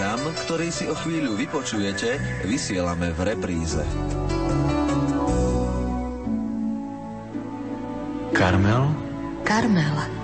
program, ktorý si o chvíľu vypočujete, vysielame v repríze. Karmel? Karmel.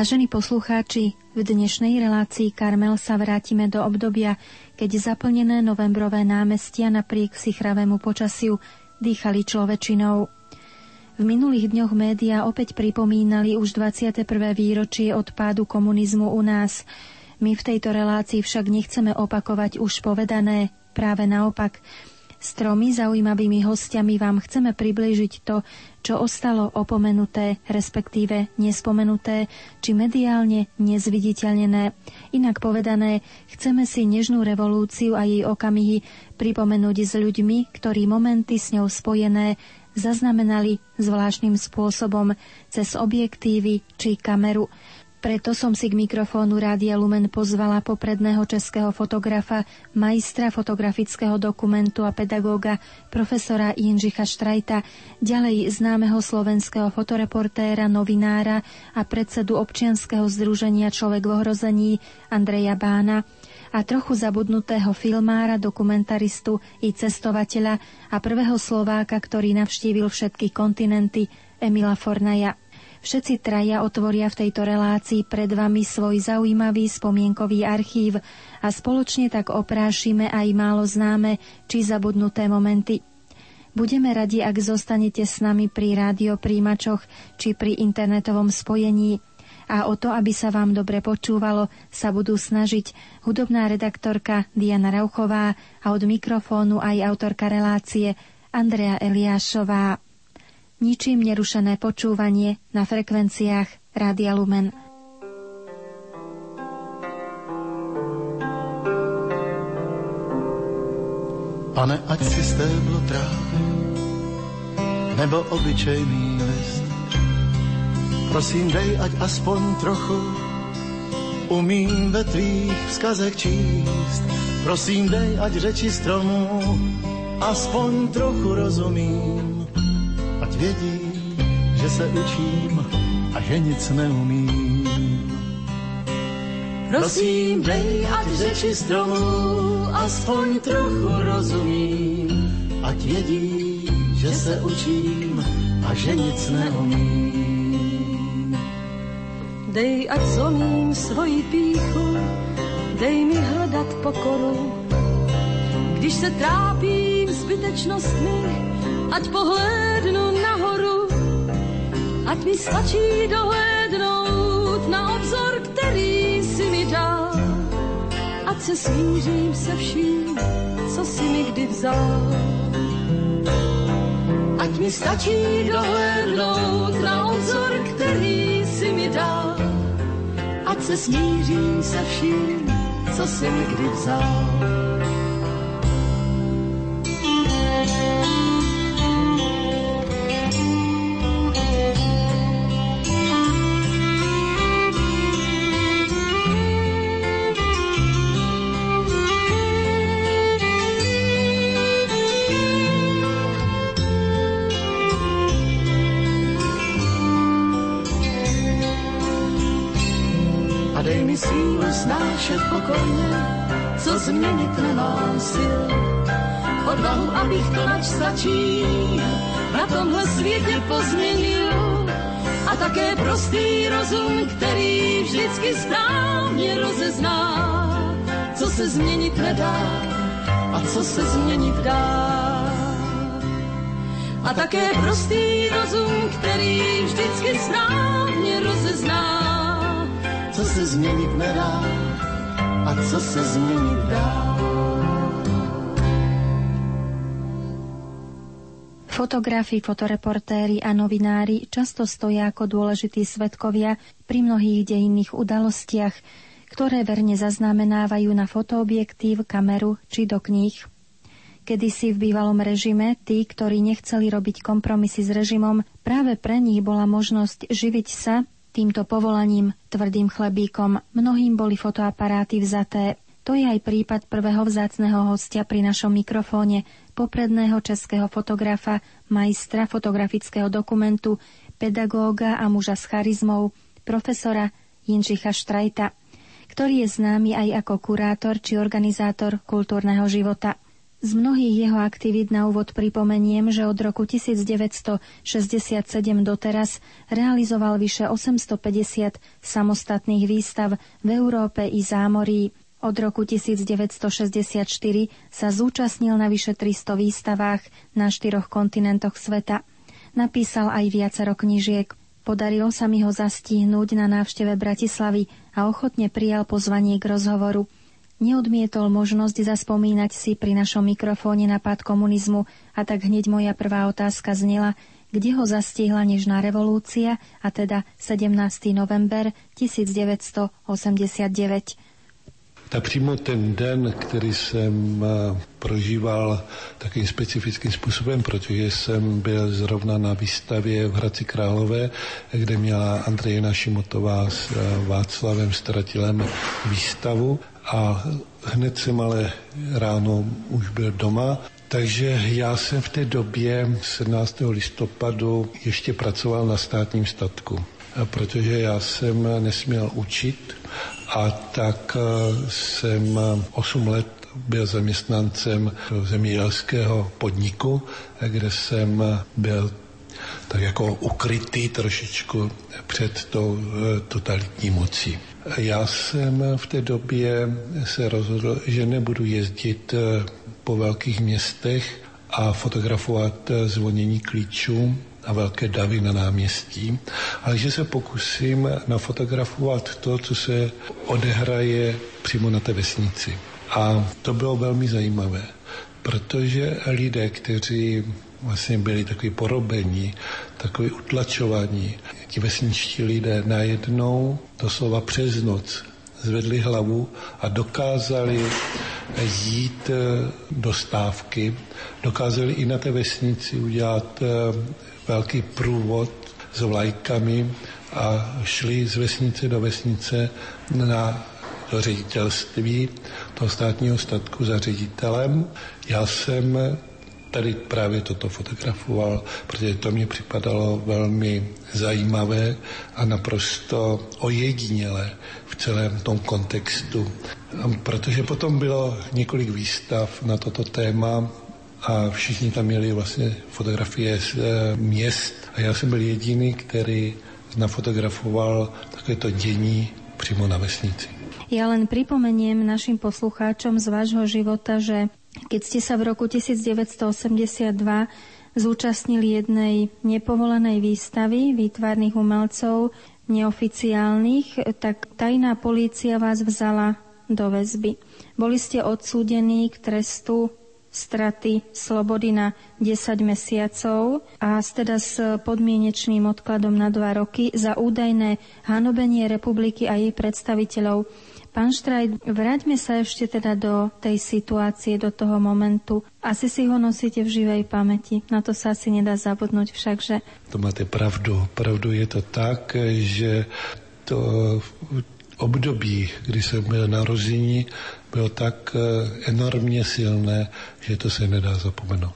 Vážení poslucháči, v dnešnej relácii Karmel sa vrátime do obdobia, keď zaplnené novembrové námestia napriek sichravému počasiu dýchali človečinou. V minulých dňoch médiá opäť pripomínali už 21. výročie odpádu komunizmu u nás. My v tejto relácii však nechceme opakovať už povedané, práve naopak – s tromi zaujímavými hostiami vám chceme priblížiť to, čo ostalo opomenuté, respektíve nespomenuté, či mediálne nezviditeľnené. Inak povedané, chceme si nežnú revolúciu a jej okamihy pripomenúť s ľuďmi, ktorí momenty s ňou spojené zaznamenali zvláštnym spôsobom cez objektívy či kameru. Preto som si k mikrofónu Rádia Lumen pozvala popredného českého fotografa, majstra fotografického dokumentu a pedagóga profesora Jindřicha Štrajta, ďalej známeho slovenského fotoreportéra, novinára a predsedu občianskeho združenia Človek v ohrození Andreja Bána a trochu zabudnutého filmára, dokumentaristu i cestovateľa a prvého Slováka, ktorý navštívil všetky kontinenty, Emila Fornaja. Všetci traja otvoria v tejto relácii pred vami svoj zaujímavý spomienkový archív a spoločne tak oprášime aj málo známe či zabudnuté momenty. Budeme radi, ak zostanete s nami pri rádiopríjimačoch či pri internetovom spojení a o to, aby sa vám dobre počúvalo, sa budú snažiť hudobná redaktorka Diana Rauchová a od mikrofónu aj autorka relácie Andrea Eliášová ničím nerušené počúvanie na frekvenciách Rádia Lumen. Pane, ať si stéblo trávy, nebo obyčejný list, prosím dej, ať aspoň trochu umím ve tvých vzkazech číst. Prosím dej, ať řeči stromů aspoň trochu rozumím ať vědí, že se učím a že nic neumím. Prosím, dej, ať řeči stromů aspoň trochu rozumím, ať vědí, že se učím a že nic neumím. Dej, ať zlomím svoji píchu, dej mi hledat pokoru, když se trápím zbytečnostmi, ať pohlédnu nahoru, ať mi stačí dohlédnout na obzor, který si mi dal. Ať se smířím se vším, co si mi kdy vzal. Ať mi stačí dohlédnout na obzor, který si mi dal. Ať se smířím se vším, co si mi kdy vzal. Změnit nemám sil. Odvahu, abych to nač stačí, na tomhle světě pozměnil. A také prostý rozum, který vždycky správně rozezná, co se změnit nedá a co se změnit dá. A také prostý rozum, který vždycky správně rozezná, co se změnit nedá a co se změnit dá. Fotografi, fotoreportéri a novinári často stoja ako dôležití svetkovia pri mnohých dejinných udalostiach, ktoré verne zaznamenávajú na fotoobjektív, kameru či do kníh. Kedysi v bývalom režime tí, ktorí nechceli robiť kompromisy s režimom, práve pre nich bola možnosť živiť sa týmto povolaním, tvrdým chlebíkom. Mnohým boli fotoaparáty vzaté. To je aj prípad prvého vzácného hostia pri našom mikrofóne, popredného českého fotografa, majstra fotografického dokumentu, pedagóga a muža s charizmou, profesora Jinžicha Štrajta, ktorý je známy aj ako kurátor či organizátor kultúrneho života. Z mnohých jeho aktivít na úvod pripomeniem, že od roku 1967 doteraz realizoval vyše 850 samostatných výstav v Európe i zámorí, od roku 1964 sa zúčastnil na vyše 300 výstavách na štyroch kontinentoch sveta. Napísal aj viacero knížiek. Podarilo sa mi ho zastihnúť na návšteve Bratislavy a ochotne prijal pozvanie k rozhovoru. Neodmietol možnosť zaspomínať si pri našom mikrofóne na pád komunizmu a tak hneď moja prvá otázka znela, kde ho zastihla nežná revolúcia, a teda 17. november 1989. Tak přímo ten den, který jsem eh, prožíval takým specifickým způsobem, protože jsem byl zrovna na výstavě v Hradci Králové, kde měla Andrejna Šimotová s eh, Václavem Stratilem výstavu a hned jsem ale ráno už byl doma takže já jsem v té době 17. listopadu ještě pracoval na státním statku, protože já jsem nesměl učit a tak eh, jsem 8 let byl zaměstnancem zemědělského podniku, kde jsem byl tak jako ukrytý trošičku před tou eh, totalitní mocí. Já jsem v té době se rozhodl, že nebudu jezdit eh, po velkých městech a fotografovat zvonění klíčů, a velké davy na náměstí, ale že se pokusím nafotografovat to, co se odehraje přímo na té vesnici. A to bylo velmi zajímavé, protože lidé, kteří vlastně byli takový porobení, takový utlačovaní, ti vesničtí lidé najednou doslova přes noc zvedli hlavu a dokázali jít eh, do stávky, dokázali i na té vesnici udělat eh, velký průvod s vlajkami a šli z vesnice do vesnice na do ředitelství toho státního statku za ředitelem. Já jsem tady právě toto fotografoval, protože to mi připadalo velmi zajímavé a naprosto ojedinělé v celém tom kontextu. Protože potom bylo několik výstav na toto téma a všichni tam měli vlastně fotografie z e, měst a já jsem byl jediný, který nafotografoval takéto dění přímo na vesnici. Ja len pripomeniem našim poslucháčom z vášho života, že keď ste sa v roku 1982 zúčastnili jednej nepovolenej výstavy výtvarných umelcov neoficiálnych, tak tajná polícia vás vzala do väzby. Boli ste odsúdení k trestu straty slobody na 10 mesiacov a teda s podmienečným odkladom na 2 roky za údajné hanobenie republiky a jej predstaviteľov. Pán Štrajt, vráťme sa ešte teda do tej situácie, do toho momentu. Asi si ho nosíte v živej pamäti. Na to sa asi nedá zabudnúť všakže. To máte pravdu. Pravdu je to tak, že to období, kdy jsem byl narození, bylo tak eh, enormně silné, že to se nedá zapomenout.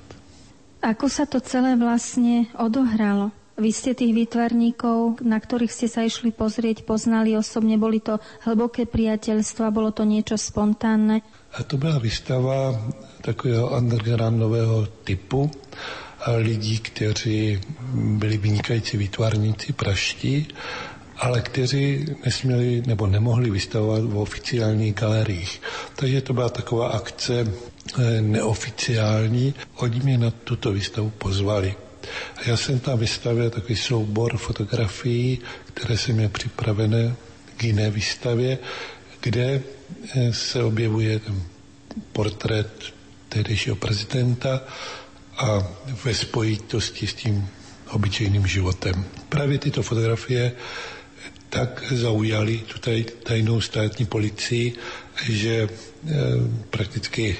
Ako sa to celé vlastne odohralo? Vy ste tých výtvarníkov, na ktorých ste sa išli pozrieť, poznali osobne, boli to hlboké priateľstva, bolo to niečo spontánne? A to byla výstava takového undergroundového typu lidí, kteří byli vynikající výtvarníci praští ale kteří nesměli nebo nemohli vystavovat v oficiálních galeriích. Takže to byla taková akce eh, neoficiální. Oni mě na tuto výstavu pozvali. Já jsem tam vystavil takový soubor fotografií, které jsem měl připravené k jiné výstavě, kde eh, se objevuje portrét tehdejšího prezidenta a ve spojitosti s tím obyčejným životem. Právě tyto fotografie tak zaujali tu tajnou státní policii, že e, prakticky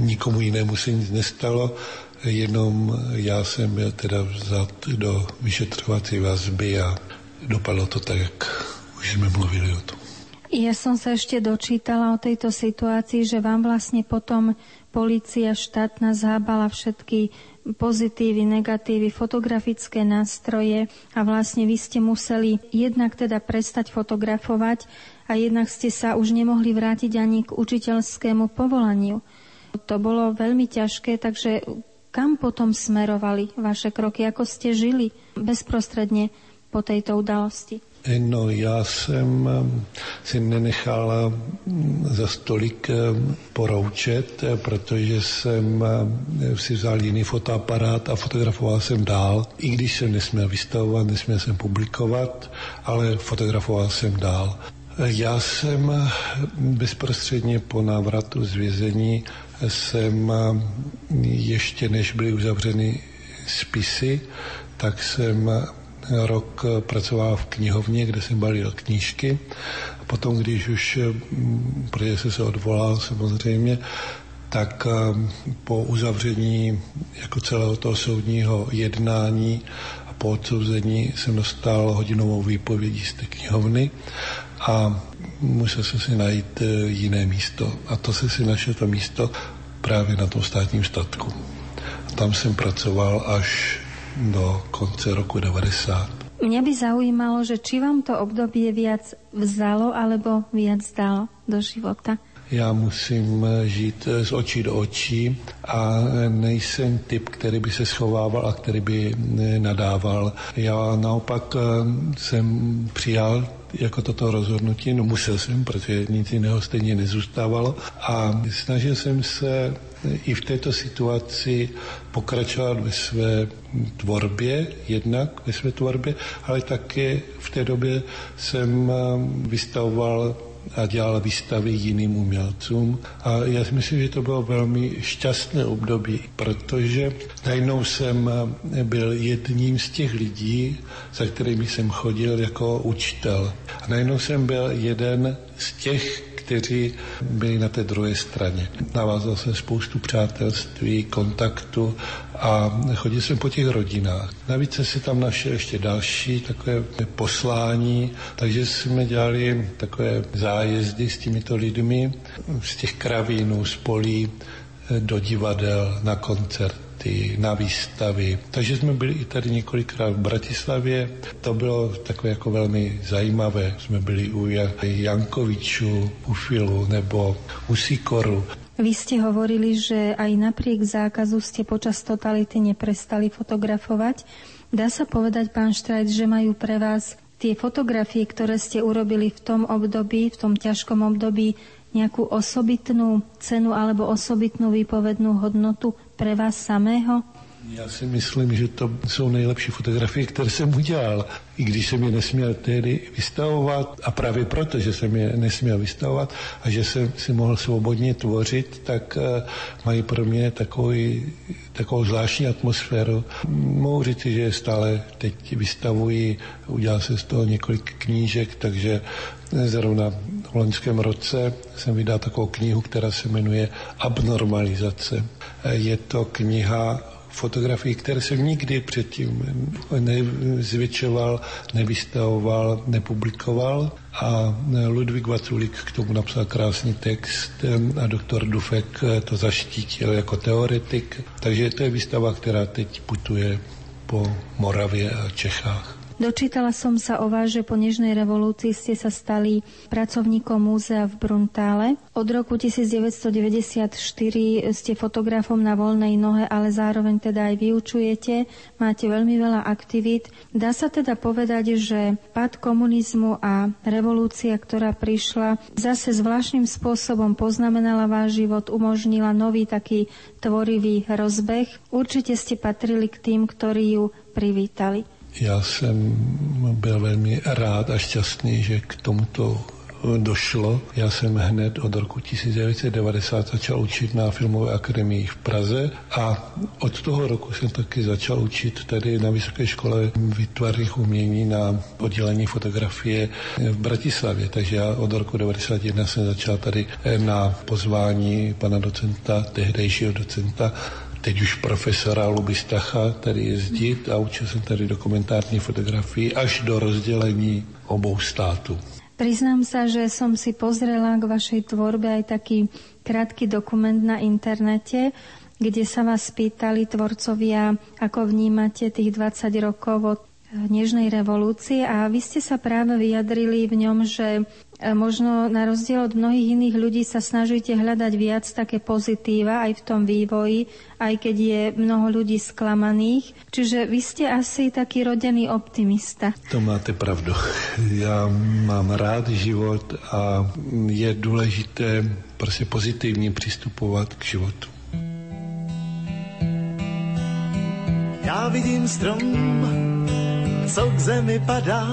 nikomu jinému se nic nestalo, jenom já jsem byl teda vzat do vyšetřovací vazby a dopadlo to tak, jak už jsme mluvili o tom. Ja som sa ešte dočítala o tejto situácii, že vám vlastne potom policia štátna zhábala všetky pozitívy, negatívy, fotografické nástroje a vlastne vy ste museli jednak teda prestať fotografovať a jednak ste sa už nemohli vrátiť ani k učiteľskému povolaniu. To bolo veľmi ťažké, takže kam potom smerovali vaše kroky, ako ste žili bezprostredne po tejto udalosti? No já jsem si nenechal za stolik poroučet, protože jsem si vzal jiný fotoaparát a fotografoval jsem dál. I když jsem nesměl vystavovat, nesměl jsem publikovat, ale fotografoval jsem dál. Já jsem bezprostředně po návratu z vězení jsem ještě než byly uzavřeny spisy, tak jsem rok pracoval v knihovně, kde jsem balil knížky. A potom, když už, protože jsem se odvolal samozřejmě, tak po uzavření jako celého toho soudního jednání a po odsouzení jsem dostal hodinovou výpovědí z té knihovny a musel jsem si najít e, jiné místo. A to se si našel to místo právě na tom státním statku. A tam jsem pracoval až do konce roku 90. Mňa by zaujímalo, že či vám to obdobie viac vzalo alebo viac dalo do života. Já musím žít z očí do očí a nejsem typ, který by se schovával a který by nadával. Já naopak jsem přijal jako toto rozhodnutí, no musel jsem, protože nic jiného stejně nezůstávalo. A snažil jsem se i v této situaci pokračovat ve své tvorbě, jednak ve své tvorbě, ale také v té době jsem vystavoval a dělal výstavy jiným umělcům. A já si myslím, že to bylo velmi šťastné období, protože najednou jsem byl jedním z těch lidí, za kterými jsem chodil jako učitel. A najednou jsem byl jeden z těch, kteří byli na té druhé straně. Navázal jsem spoustu přátelství, kontaktu a chodil jsem po těch rodinách. Navíc jsem si tam našel ještě další takové poslání, takže jsme dělali takové zájezdy s těmito lidmi z těch kravínů, z polí do divadel, na koncert koncerty, na výstavy. Takže jsme byli i tady několikrát v Bratislavě. To bylo takové jako velmi zajímavé. Jsme byli u Jankoviču, u Filu nebo u Sikoru. Vy ste hovorili, že aj napriek zákazu ste počas totality neprestali fotografovať. Dá sa povedať, pán Štrajc, že majú pre vás tie fotografie, ktoré ste urobili v tom období, v tom ťažkom období, nejakú osobitnú cenu alebo osobitnú výpovednú hodnotu pre vás samého? Já si myslím, že to jsou nejlepší fotografie, které jsem udělal. I když jsem je nesměl tehdy vystavovat, a právě proto, že jsem je nesměl vystavovat a že jsem si mohl svobodně tvořit, tak uh, mají pro mě takový, takovou zvláštní atmosféru. Mohu říct, že stále teď vystavuji, udělal jsem z toho několik knížek, takže zrovna v loňském roce jsem vydal takovou knihu, která se jmenuje Abnormalizace. Je to kniha fotografií, které jsem nikdy předtím nezvětšoval, nevystavoval, nepublikoval. A Ludvík Vaculík k tomu napsal krásný text a doktor Dufek to zaštítil jako teoretik. Takže to je výstava, která teď putuje po Moravě a Čechách. Dočítala som sa o vás, že po Nežnej revolúcii ste sa stali pracovníkom múzea v Bruntále. Od roku 1994 ste fotografom na voľnej nohe, ale zároveň teda aj vyučujete. Máte veľmi veľa aktivít. Dá sa teda povedať, že pad komunizmu a revolúcia, ktorá prišla, zase zvláštnym spôsobom poznamenala váš život, umožnila nový taký tvorivý rozbeh. Určite ste patrili k tým, ktorí ju privítali. Já jsem byl velmi rád a šťastný, že k tomuto došlo. Já jsem hned od roku 1990 začal učit na Filmové akademii v Praze a od toho roku jsem taky začal učit tady na Vysoké škole výtvarných umění na oddělení fotografie v Bratislavě. Takže já od roku 1991 jsem začal tady na pozvání pana docenta, tehdejšího docenta teď už profesora Lubistacha tady jezdit a učil jsem tady dokumentární fotografii až do rozdělení obou států. Priznám sa, že som si pozrela k vašej tvorbe aj taký krátky dokument na internete, kde sa vás pýtali tvorcovia, ako vnímate tých 20 rokov od Nežnej revolúcie a vy ste sa práve vyjadrili v ňom, že e, možno na rozdiel od mnohých iných ľudí sa snažíte hľadať viac také pozitíva aj v tom vývoji, aj keď je mnoho ľudí sklamaných. Čiže vy ste asi taký rodený optimista. To máte pravdu. Já mám rád život a je důležité prostě pozitivně přistupovat k životu. Já vidím strom, co k zemi padá,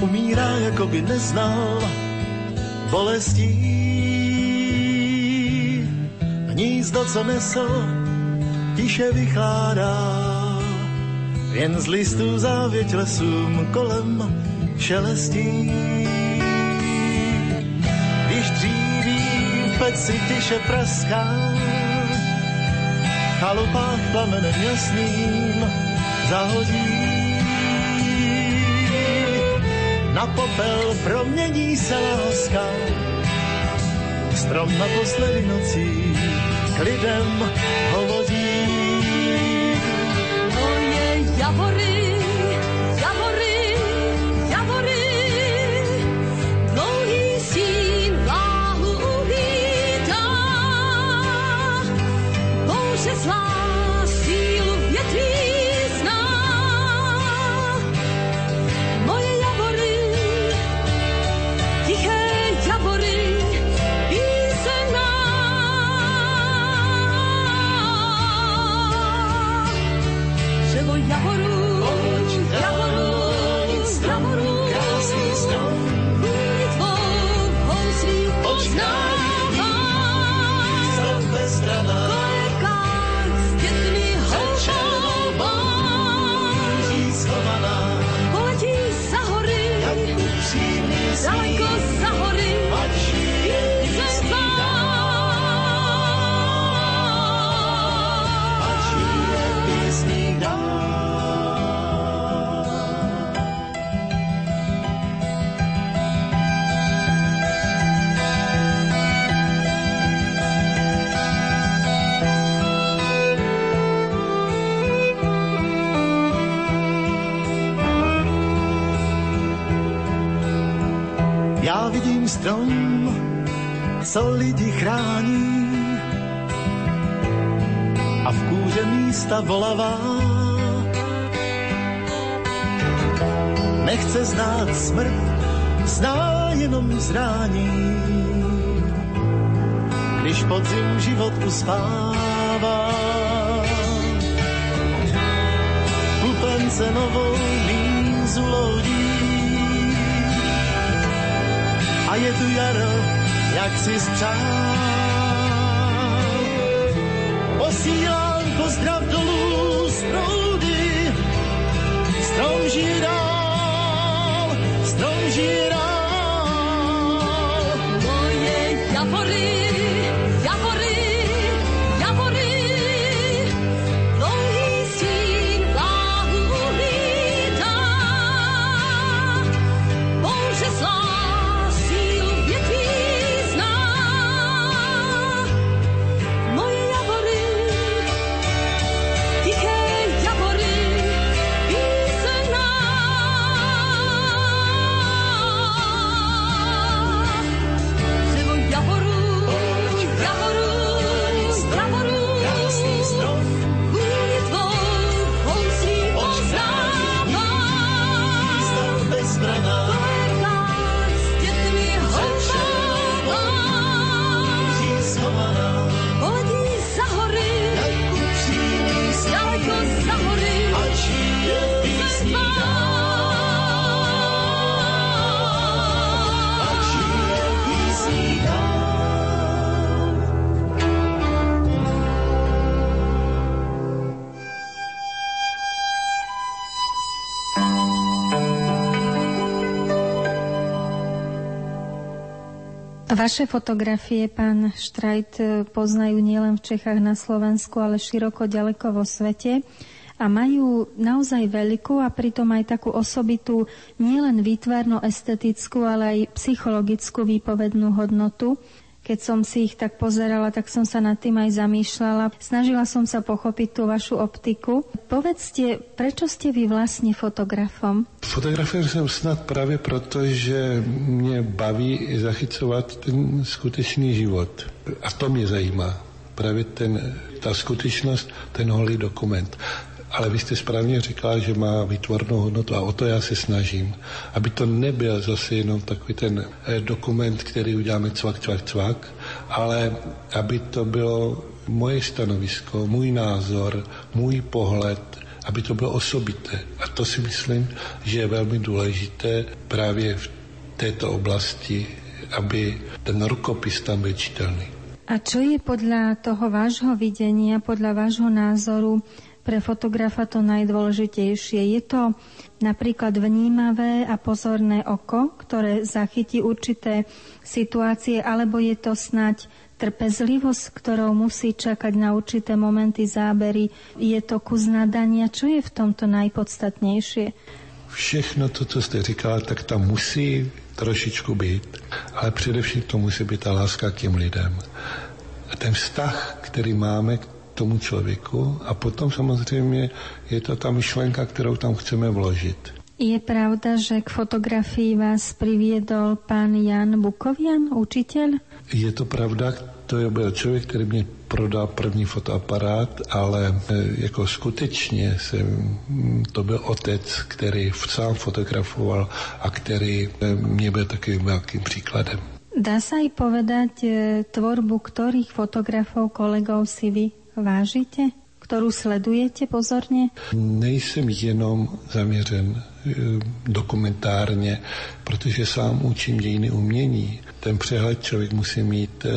umírá, jako by neznal bolestí. Hnízdo, co nesl, tiše vychládá, jen z listů závěť lesům kolem šelestí. Když dříví v peci tiše praská, chalupách plamenem jasným zahodí na popel promění se láska. Strom naposledy nocí k lidem hovoří. Moje javory strom, co lidi chrání a v kůře místa volavá. Nechce znát smrt, zná jenom zrání. Když podzim život uspává, plupence novou mízu lodí a je tu jaro, jak si spřál. Posílám pozdrav dolů z proudy, strom žije dál, strom žije dál. Moje javory Vaše fotografie, pán Štrajt, poznajú nielen v Čechách na Slovensku, ale široko ďaleko vo svete a majú naozaj veľkú a pritom aj takú osobitú nielen výtvarno-estetickú, ale aj psychologickú výpovednú hodnotu. Keď som si ich tak pozerala, tak som sa nad tým aj zamýšľala. Snažila som sa pochopiť tú vašu optiku. Povedzte, prečo ste vy vlastne fotografom? Fotografem jsem snad právě proto, že mě baví zachycovat ten skutečný život. A to mě zajímá. Právě ten, ta skutečnost, ten holý dokument. Ale vy jste správně říkala, že má výtvornou hodnotu a o to já se snažím. Aby to nebyl zase jenom takový ten eh, dokument, který uděláme cvak, cvak, cvak, ale aby to bylo moje stanovisko, můj názor, můj pohled, aby to bylo osobité. A to si myslím, že je velmi důležité právě v této oblasti, aby ten rukopis tam byl čitelný. A čo je podľa toho vášho videnia, podľa vášho názoru pre fotografa to najdôležitejšie. Je to napríklad vnímavé a pozorné oko, ktoré zachytí určité situácie, alebo je to snať trpezlivosť, ktorou musí čakať na určité momenty zábery. Je to kus nadania. Čo je v tomto najpodstatnejšie? Všechno to, co jste říkala, tak tam musí trošičku být, ale především to musí být ta láska k těm lidem. A ten vztah, který máme tomu člověku a potom samozřejmě je to ta myšlenka, kterou tam chceme vložit. Je pravda, že k fotografii vás priviedol pán Jan Bukovian, učiteľ? Je to pravda, to je byl člověk, který mě prodal první fotoaparát, ale e, jako skutečně jsem, to byl otec, který sám fotografoval a který e, mě byl takovým velkým příkladem. Dá sa aj povedať e, tvorbu ktorých fotografov, kolegov si vy vážite? Ktorú sledujete pozorně? Nejsem jenom zaměřen e, dokumentárně, protože sám učím dějiny umění. Ten přehled člověk musí mít e,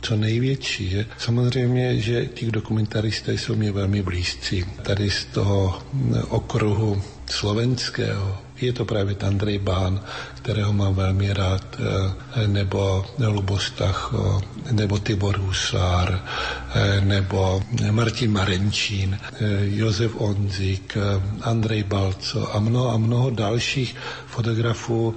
co největší. Že? Samozřejmě, že ti dokumentaristé jsou mě velmi blízcí. Tady z toho okruhu slovenského je to právě Andrej Bán, kterého mám velmi rád, eh, nebo Lubostach, nebo Tibor Husár, eh, nebo Martin Marenčín, Josef Onzik, Andrej Balco a mnoho a mnoho dalších fotografů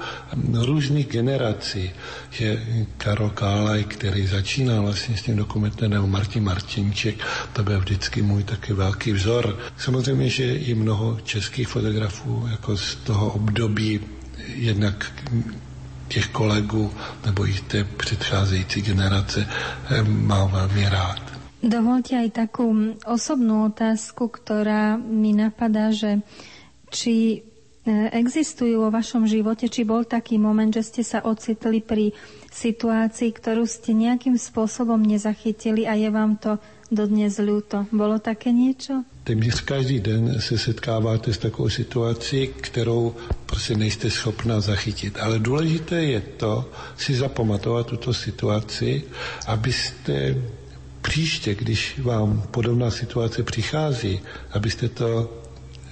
různých generací. Že Karol Kálaj, který začínal vlastně s tím dokumentem, nebo Martin Martinček, to byl vždycky můj taky velký vzor. Samozřejmě, že i mnoho českých fotografů jako z toho období jednak těch kolegů nebo i té předcházející generace eh, mám velmi rád. Dovolte aj takú osobnú otázku, ktorá mi napadá, že či eh, existujú vo vašom živote, či bol taký moment, že ste sa ocitli pri situácii, ktorú ste nejakým spôsobom nezachytili a je vám to dodnes ľúto. Bolo také niečo? Téměř každý den se setkáváte s takovou situací, kterou prostě nejste schopna zachytit. Ale důležité je to si zapamatovat tuto situaci, abyste příště, když vám podobná situace přichází, abyste to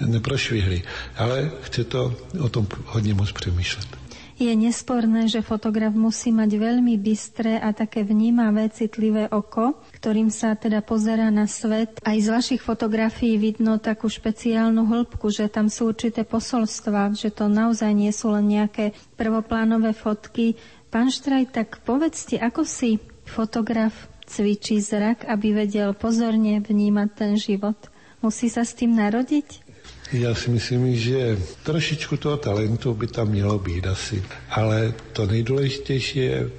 neprošvihli. Ale chce to o tom hodně moc přemýšlet. Je nesporné, že fotograf musí mať veľmi bystré a také vnímavé, citlivé oko, ktorým sa teda pozera na svet. Aj z vašich fotografií vidno takú špeciálnu hĺbku, že tam sú určité posolstva, že to naozaj nie sú len nejaké prvoplánové fotky. Pán Štraj, tak povedzte, ako si fotograf cvičí zrak, aby vedel pozorne vnímať ten život? Musí sa s tým narodiť? Já si myslím, že trošičku toho talentu by tam mělo být asi. Ale to nejdůležitější je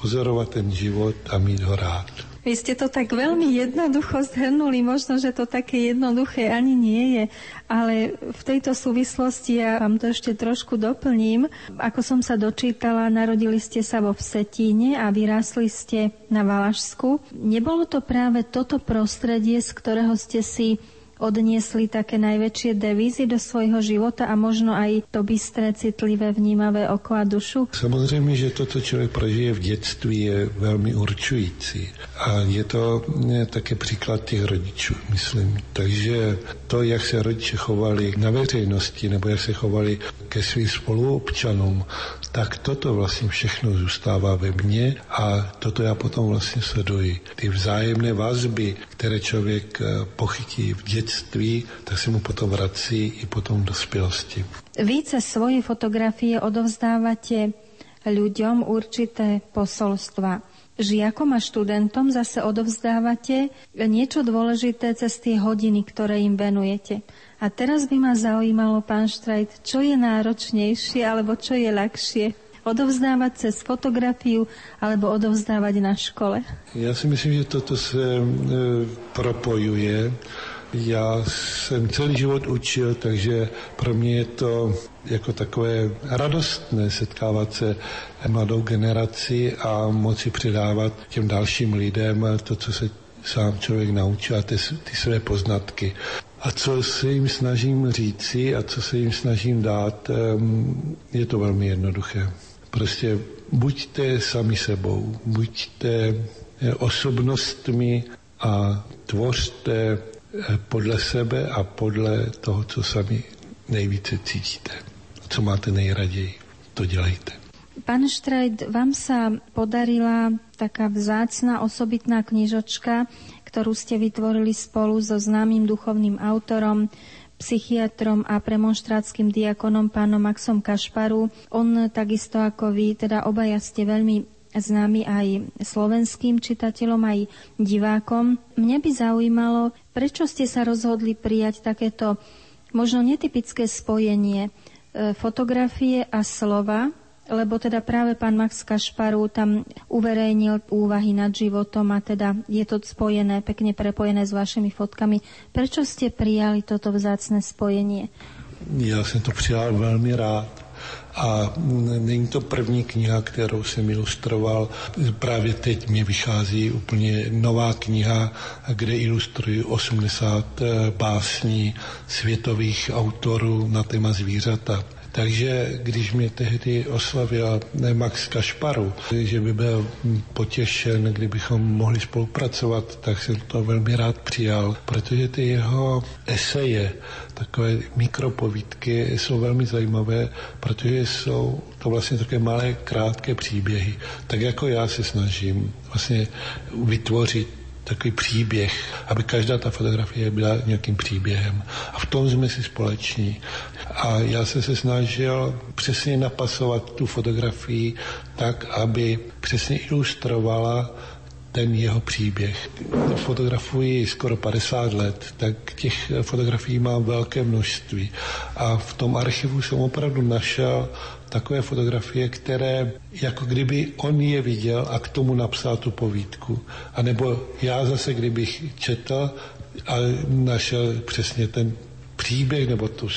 pozorovat ten život a mít ho rád. Vy ste to tak veľmi jednoducho zhrnuli, možno, že to také jednoduché ani nie je, ale v tejto súvislosti ja vám to ešte trošku doplním. Ako som sa dočítala, narodili ste sa vo Vsetíne a vyrásli ste na Valašsku. Nebolo to práve toto prostredie, z ktorého ste si odniesli také najväčšie devízy do svojho života a možno aj to bystré, citlivé, vnímavé oko a dušu? Samozřejmě, že to, co člověk prožije v dětství, je velmi určující. A je to ne, také příklad těch rodičů, myslím. Takže to, jak se rodiče chovali na veřejnosti, nebo jak se chovali ke svým spoluobčanům, tak toto vlastně všechno zůstává ve mně a toto já potom vlastně sleduji. Ty vzájemné vazby, které člověk eh, pochytí v dětství, tak se mu potom vrací i potom v dospělosti. Vy cez svoje fotografie odovzdávate ľuďom určité posolstva. Žiakom a študentom zase odovzdávate niečo dôležité cez tie hodiny, ktoré im venujete. A teraz by ma zaujímalo, pán Štrajt, čo je náročnejšie alebo čo je ľahšie? Odovzdávať cez fotografiu alebo odovzdávať na škole? Já si myslím, že toto se e, propojuje. Já jsem celý život učil, takže pro mě je to jako takové radostné setkávat se mladou generaci a moci předávat těm dalším lidem to, co se sám člověk naučil a ty, ty své poznatky. A co se jim snažím říci a co se jim snažím dát, je to velmi jednoduché. Prostě buďte sami sebou, buďte eh, osobnostmi a tvořte podle sebe a podle toho, co sami nejvíce cítíte. Co máte nejraději, to dělejte. Pán Štrajt, vám sa podarila taká vzácna osobitná knižočka, ktorú ste vytvorili spolu so známym duchovným autorom, psychiatrom a premonštrátským diakonom pánom Maxom Kašparu. On takisto ako vy, teda obaja ste veľmi známy aj slovenským čitateľom, aj divákom. Mne by zaujímalo, prečo ste sa rozhodli prijať takéto možno netypické spojenie e, fotografie a slova, lebo teda práve pán Max Kašparu tam uverejnil úvahy nad životom a teda je to spojené, pekne prepojené s vašimi fotkami. Prečo ste prijali toto vzácne spojenie? Já jsem to přijal velmi rád. A není to první kniha, kterou jsem ilustroval. Právě teď mi vychází úplně nová kniha, kde ilustruji 80 eh, básní světových autorů na téma zvířata. Takže když mě tehdy oslavil Max Kašparu, že by byl potěšen, kdybychom mohli spolupracovat, tak jsem to velmi rád přijal, protože ty jeho eseje, takové mikropovídky jsou velmi zajímavé, protože jsou to vlastně také malé, krátké příběhy. Tak jako já se snažím vlastně vytvořit takový příběh, aby každá ta fotografie byla nějakým příběhem. A v tom jsme si společní. A já jsem se snažil přesně napasovat tu fotografii tak, aby přesně ilustrovala ten jeho příběh. Fotografuji skoro 50 let, tak těch fotografií mám velké množství. A v tom archivu jsem opravdu našel takové fotografie, které jako kdyby on je viděl a k tomu napsal tu povídku. A nebo já zase, kdybych četl a našel přesně ten příběh nebo tu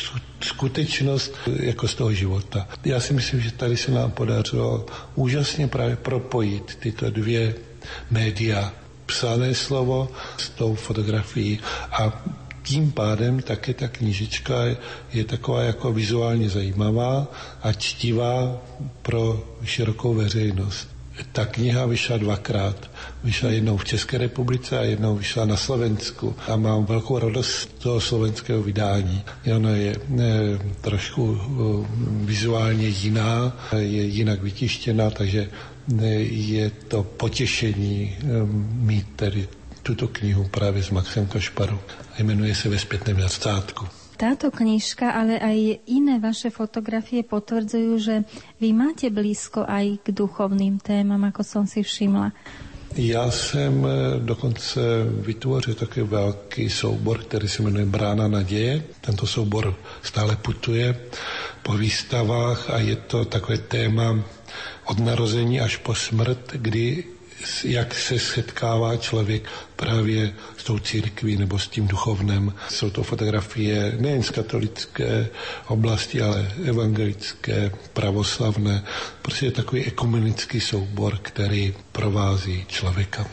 skutečnost jako z toho života. Já si myslím, že tady se nám podařilo úžasně právě propojit tyto dvě média, psané slovo s tou fotografií a tím pádem také ta knižička je taková jako vizuálně zajímavá a čtivá pro širokou veřejnost. Ta kniha vyšla dvakrát. Vyšla jednou v České republice a jednou vyšla na Slovensku. A mám velkou radost z toho slovenského vydání. Ona je ne, trošku uh, vizuálně jiná, je jinak vytištěná, takže ne, je to potěšení um, mít tedy tuto knihu práve s Maxem Kašparou a jmenuje sa Ve spätném zrcátku. Táto knižka, ale aj iné vaše fotografie potvrdzujú, že vy máte blízko aj k duchovným témam, ako som si všimla. Já jsem eh, dokonce vytvořil takový velký soubor, který se jmenuje Brána naděje. Tento soubor stále putuje po výstavách a je to takové téma od narození až po smrt, kdy jak se setkává člověk právě s tou církví nebo s tím duchovnem. Jsou to fotografie nejen z katolické oblasti, ale evangelické, pravoslavné. Prostě je takový ekumenický soubor, který provází člověka.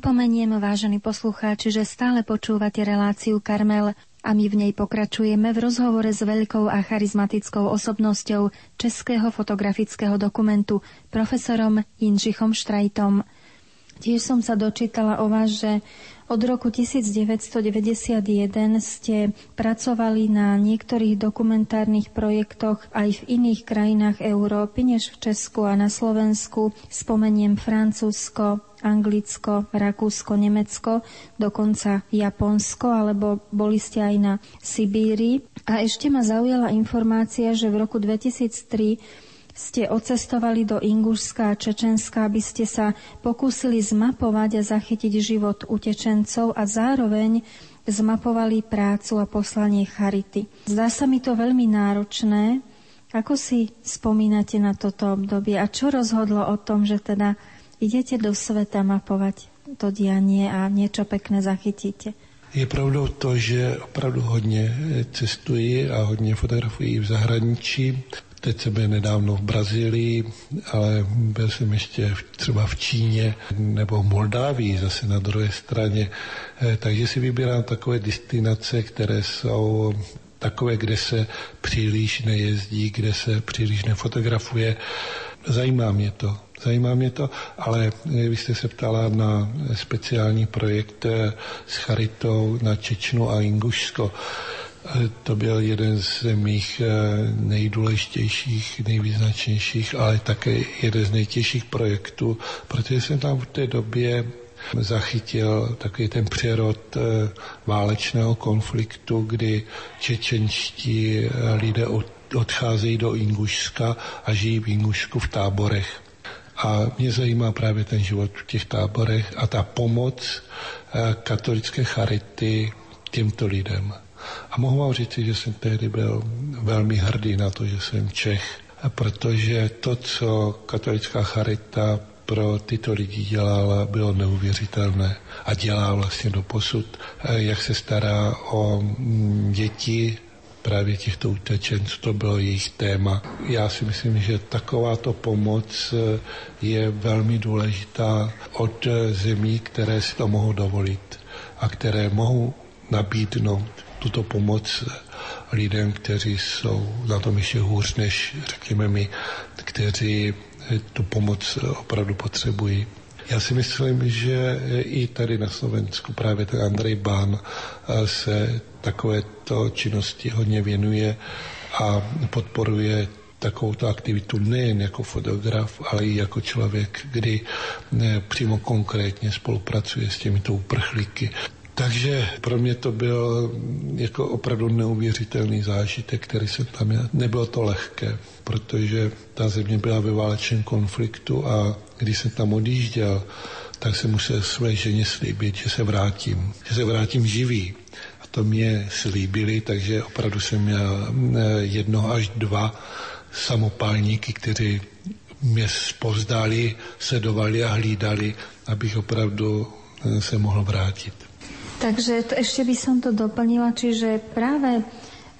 Pripomeniem, vážení poslucháči, že stále počúvate reláciu Karmel a my v nej pokračujeme v rozhovore s veľkou a charizmatickou osobnosťou českého fotografického dokumentu profesorom Inžichom Štrajtom. Tiež som sa dočítala o vás, že od roku 1991 ste pracovali na niektorých dokumentárnych projektoch aj v iných krajinách Európy než v Česku a na Slovensku. Spomeniem Francúzsko, Anglicko, Rakúsko, Nemecko, dokonca Japonsko, alebo boli ste aj na Sibíri. A ešte ma zaujala informácia, že v roku 2003 ste odcestovali do Ingušska a Čečenska, aby ste sa pokúsili zmapovať a zachytiť život utečencov a zároveň zmapovali prácu a poslanie Charity. Zdá sa mi to veľmi náročné. Ako si spomínate na toto obdobie a čo rozhodlo o tom, že teda idete do sveta mapovať to dianie a niečo pekné zachytíte? Je pravdou to, že opravdu hodně cestuji a hodně fotografuji v zahraničí. Teď jsem byl nedávno v Brazílii, ale byl jsem ještě třeba v Číně nebo v Moldávii, zase na druhé straně. Eh, takže si vybírám takové destinace, které jsou takové, kde se příliš nejezdí, kde se příliš nefotografuje. Zajímá mě to. Zajímá mě to, ale eh, vy jste se ptala na speciální projekt eh, s Charitou na Čečnu a Ingušsko. To byl jeden z mých eh, nejdůležitějších, nejvýznačnějších, ale také jeden z nejtěžších projektů, protože jsem tam v té době zachytil takový ten přerod eh, válečného konfliktu, kdy čečenští eh, lidé odcházejí do Ingušska a žijí v Ingušsku v táborech. A mě zajímá právě ten život v těch táborech a ta pomoc katolické charity těmto lidem. A mohu vám říct, že jsem tehdy byl velmi hrdý na to, že jsem Čech, protože to, co katolická charita pro tyto lidi dělala, bylo neuvěřitelné a dělá vlastně do posud, jak se stará o mm, děti právě těchto utečenců, to bylo jejich téma. Já si myslím, že takováto pomoc je velmi důležitá od zemí, které si to mohou dovolit a které mohou nabídnout tuto pomoc lidem, kteří jsou na tom ještě hůř než, řekněme my, kteří tu pomoc opravdu potřebují. Já si myslím, že i tady na Slovensku právě ten Andrej Bán se takovéto činnosti hodně věnuje a podporuje takovouto aktivitu nejen jako fotograf, ale i jako člověk, kdy přímo konkrétně spolupracuje s těmito uprchlíky. Takže pro mě to byl jako opravdu neuvěřitelný zážitek, který jsem tam měl. Nebylo to lehké, protože ta země byla ve válečném konfliktu a když jsem tam odjížděl, tak jsem musel své ženě slíbit, že se vrátím, že se vrátím živý. A to mě slíbili, takže opravdu jsem měl eh, jedno až dva samopálníky, kteří mě spozdali, sedovali a hlídali, abych opravdu eh, se mohl vrátit. Takže to, ešte by som to doplnila, čiže práve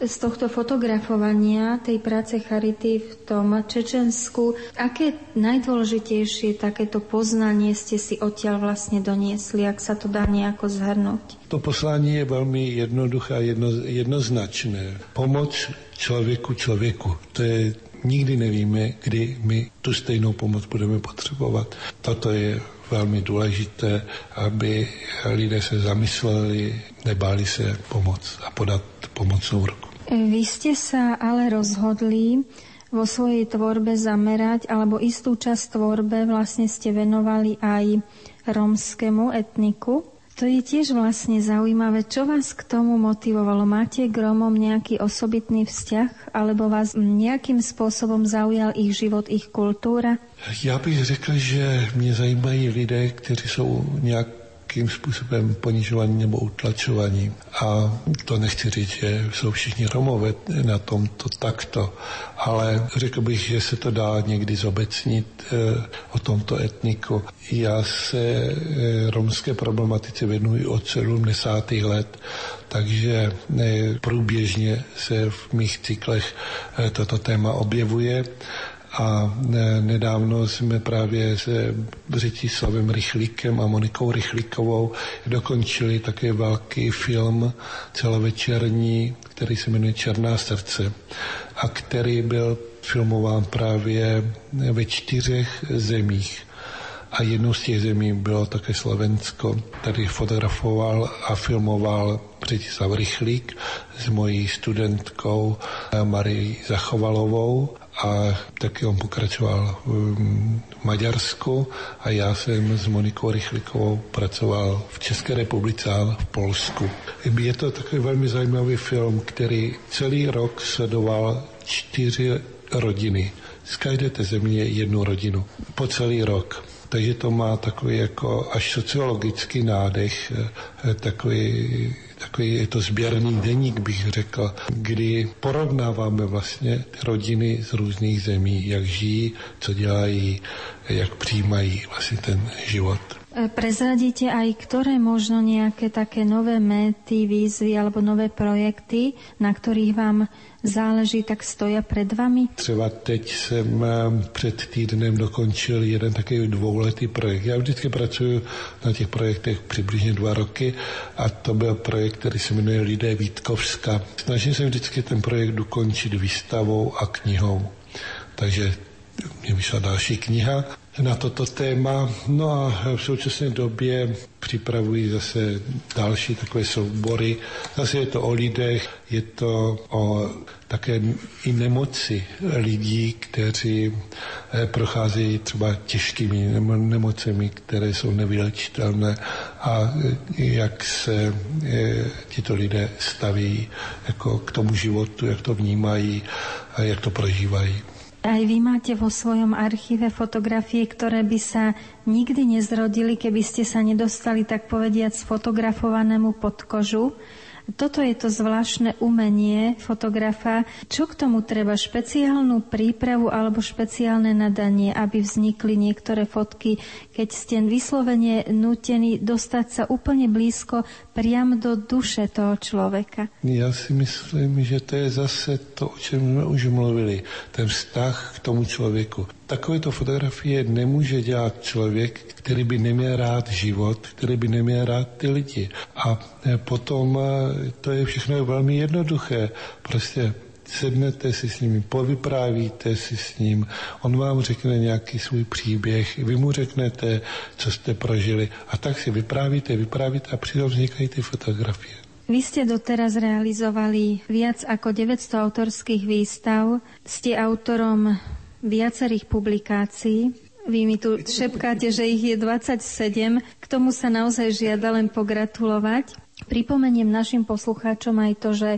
z tohto fotografovania tej práce Charity v tom Čečensku, aké najdôležitejšie takéto poznanie ste si odtiaľ vlastne doniesli, ak sa to dá nejako zhrnúť? To poslání je velmi jednoduché a jedno, jednoznačné. Pomoc člověku člověku. To je nikdy nevíme, kdy my tu stejnou pomoc budeme potřebovat. Toto je velmi důležité, aby lidé se zamysleli, nebáli se pomoc a podat pomocnou ruku. Vy ste sa ale rozhodli vo svojej tvorbe zamerať, alebo istú časť tvorbe vlastne ste venovali aj rómskemu etniku. To je tiež vlastne zaujímavé. Čo vás k tomu motivovalo? Máte k Rómom nejaký osobitný vzťah? Alebo vás nejakým spôsobom zaujal ich život, ich kultúra? Já bych řekl, že mě zajímají lidé, kteří jsou nějak nějakým způsobem ponižovaní nebo utlačovaní. A to nechci říct, že jsou všichni Romové na tom to takto, ale řekl bych, že se to dá někdy zobecnit e, o tomto etniku. Já se e, romské problematice věnuji od 70. let, takže e, průběžně se v mých cyklech toto téma objevuje A nedávno jsme právě s Břetislavem Rychlíkem a Monikou Rychlíkovou dokončili také velký film celovečerní, který se jmenuje Černá srdce a který byl filmován právě ve čtyřech zemích a jednou z těch zemí bylo také Slovensko. Tady fotografoval a filmoval Břetislav Rychlík s mojí studentkou Marí Zachovalovou a taky on pokračoval v Maďarsku a já jsem s Monikou Rychlíkovou pracoval v České republice a v Polsku. Je to takový velmi zajímavý film, který celý rok sledoval čtyři rodiny. Z každé té země jednu rodinu. Po celý rok takže to má takový jako až sociologický nádech, eh, takový, takový je to sběrný deník, bych řekl, kdy porovnáváme vlastně rodiny z různých zemí, jak žijí, co dělají, jak přijímají vlastně ten život. E, prezradíte aj, ktoré možno nejaké také nové méty, výzvy alebo nové projekty, na ktorých vám záleží, tak stoja před vami? Třeba teď jsem e, před týdnem dokončil jeden takový dvouletý projekt. Já vždycky pracuji na těch projektech přibližně dva roky a to byl projekt, který se jmenuje Lidé Vítkovska. Snažím se vždycky ten projekt dokončit výstavou a knihou. Takže mě vyšla další kniha na toto téma. No a v současné době připravují zase další takové soubory. Zase je to o lidech, je to o také i nemoci lidí, kteří eh, procházejí třeba těžkými nemocemi, které jsou nevylečitelné a eh, jak se eh, tito lidé staví jako k tomu životu, jak to vnímají a jak to prožívají. Aj vy máte vo svojom archíve fotografie, ktoré by sa nikdy nezrodili, keby ste sa nedostali, tak povediať, sfotografovanému podkožu. Toto je to zvláštne umenie fotografa. Čo k tomu treba? Špeciálnu prípravu alebo špeciálne nadanie, aby vznikli niektoré fotky, keď ste vyslovene nutení dostať sa úplne blízko priam do duše toho člověka. Já si myslím, že to je zase to, o čem jsme už mluvili, ten vztah k tomu člověku. Takovéto fotografie nemůže dělat člověk, který by neměl rád život, který by neměl rád ty lidi. A e, potom e, to je všechno velmi jednoduché. Prostě sednete si s ním, povyprávíte si s ním, on vám řekne nějaký svůj příběh, vy mu řeknete, co jste prožili a tak si vyprávíte, vyprávíte a přitom vznikají ty fotografie. Vy ste doteraz realizovali viac ako 900 autorských výstav, ste autorom viacerých publikácií. Vy mi tu šepkáte, že ich je 27. K tomu sa naozaj žiada len pogratulovať. Pripomeniem našim poslucháčom aj to, že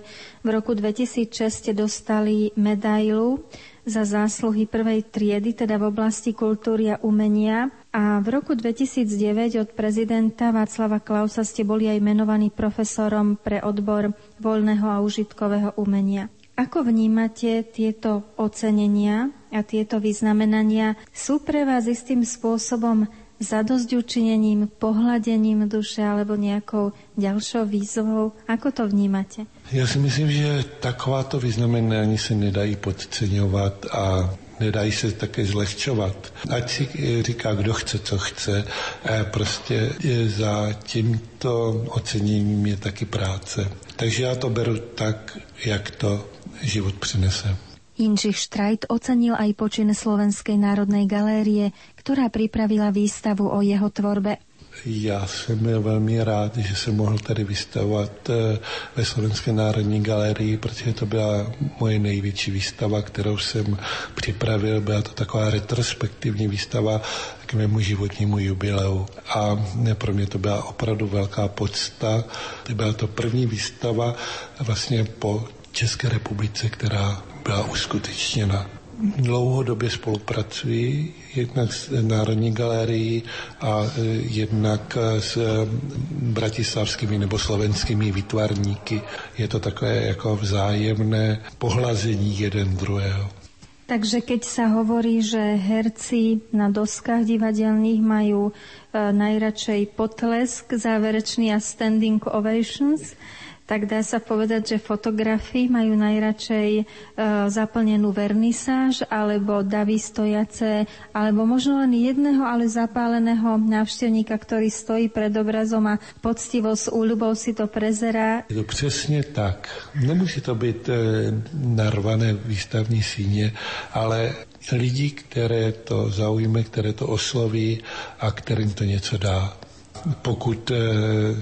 v roku 2006 dostali medailu za zásluhy prvej triedy, teda v oblasti kultúry a umenia. A v roku 2009 od prezidenta Václava Klausa ste boli aj menovaní profesorom pre odbor voľného a užitkového umenia. Ako vnímate tieto ocenenia a tieto vyznamenania? Sú pre vás istým spôsobom učinením, pohľadením duše alebo nejakou ďalšou výzvou? Ako to vnímate? Já si myslím, že takováto vyznamenání se nedají podceňovat a nedají se také zlehčovat. Ať si říká, kdo chce, co chce, prostě za tímto oceněním je taky práce. Takže já to beru tak, jak to život přinese. Inčich Štrajt ocenil aj počin Slovenskej národnej galérie, ktorá pripravila výstavu o jeho tvorbe. Já jsem byl velmi rád, že jsem mohl tady vystavovat eh, ve Slovenské národní galerii, protože to byla moje největší výstava, kterou jsem připravil. Byla to taková retrospektivní výstava k mému životnímu jubileu. A pro mě to byla opravdu velká podsta. Byla to první výstava vlastně po České republice, která byla uskutečněna. Dlouhodobě spolupracuji jednak s Národní galerií a e, jednak s e, bratislavskými nebo slovenskými výtvarníky. Je to takové jako vzájemné pohlazení jeden druhého. Takže keď sa hovorí, že herci na doskách divadelných majú e, najradšej potlesk záverečný a standing ovations, tak dá sa povedať, že fotografi majú najradšej e, zaplnenú vernisáž alebo davy stojace, alebo možno len jedného, ale zapáleného návštevníka, ktorý stojí pred obrazom a poctivo s úľubou si to prezerá. Je to přesně tak. Nemusí to být e, narvané výstavní síně, ale lidi, které to zaujme, které to osloví a kterým to něco dá. Pokud e,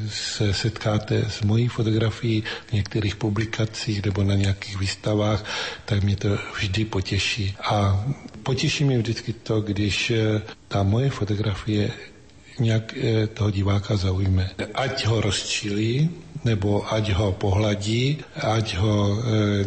se setkáte s mojí fotografií v některých publikacích nebo na nějakých výstavách, tak mě to vždy potěší. A potěší mě vždycky to, když e, ta moje fotografie nějak toho diváka zaujme. Ať ho rozčílí, nebo ať ho pohladí, ať ho e,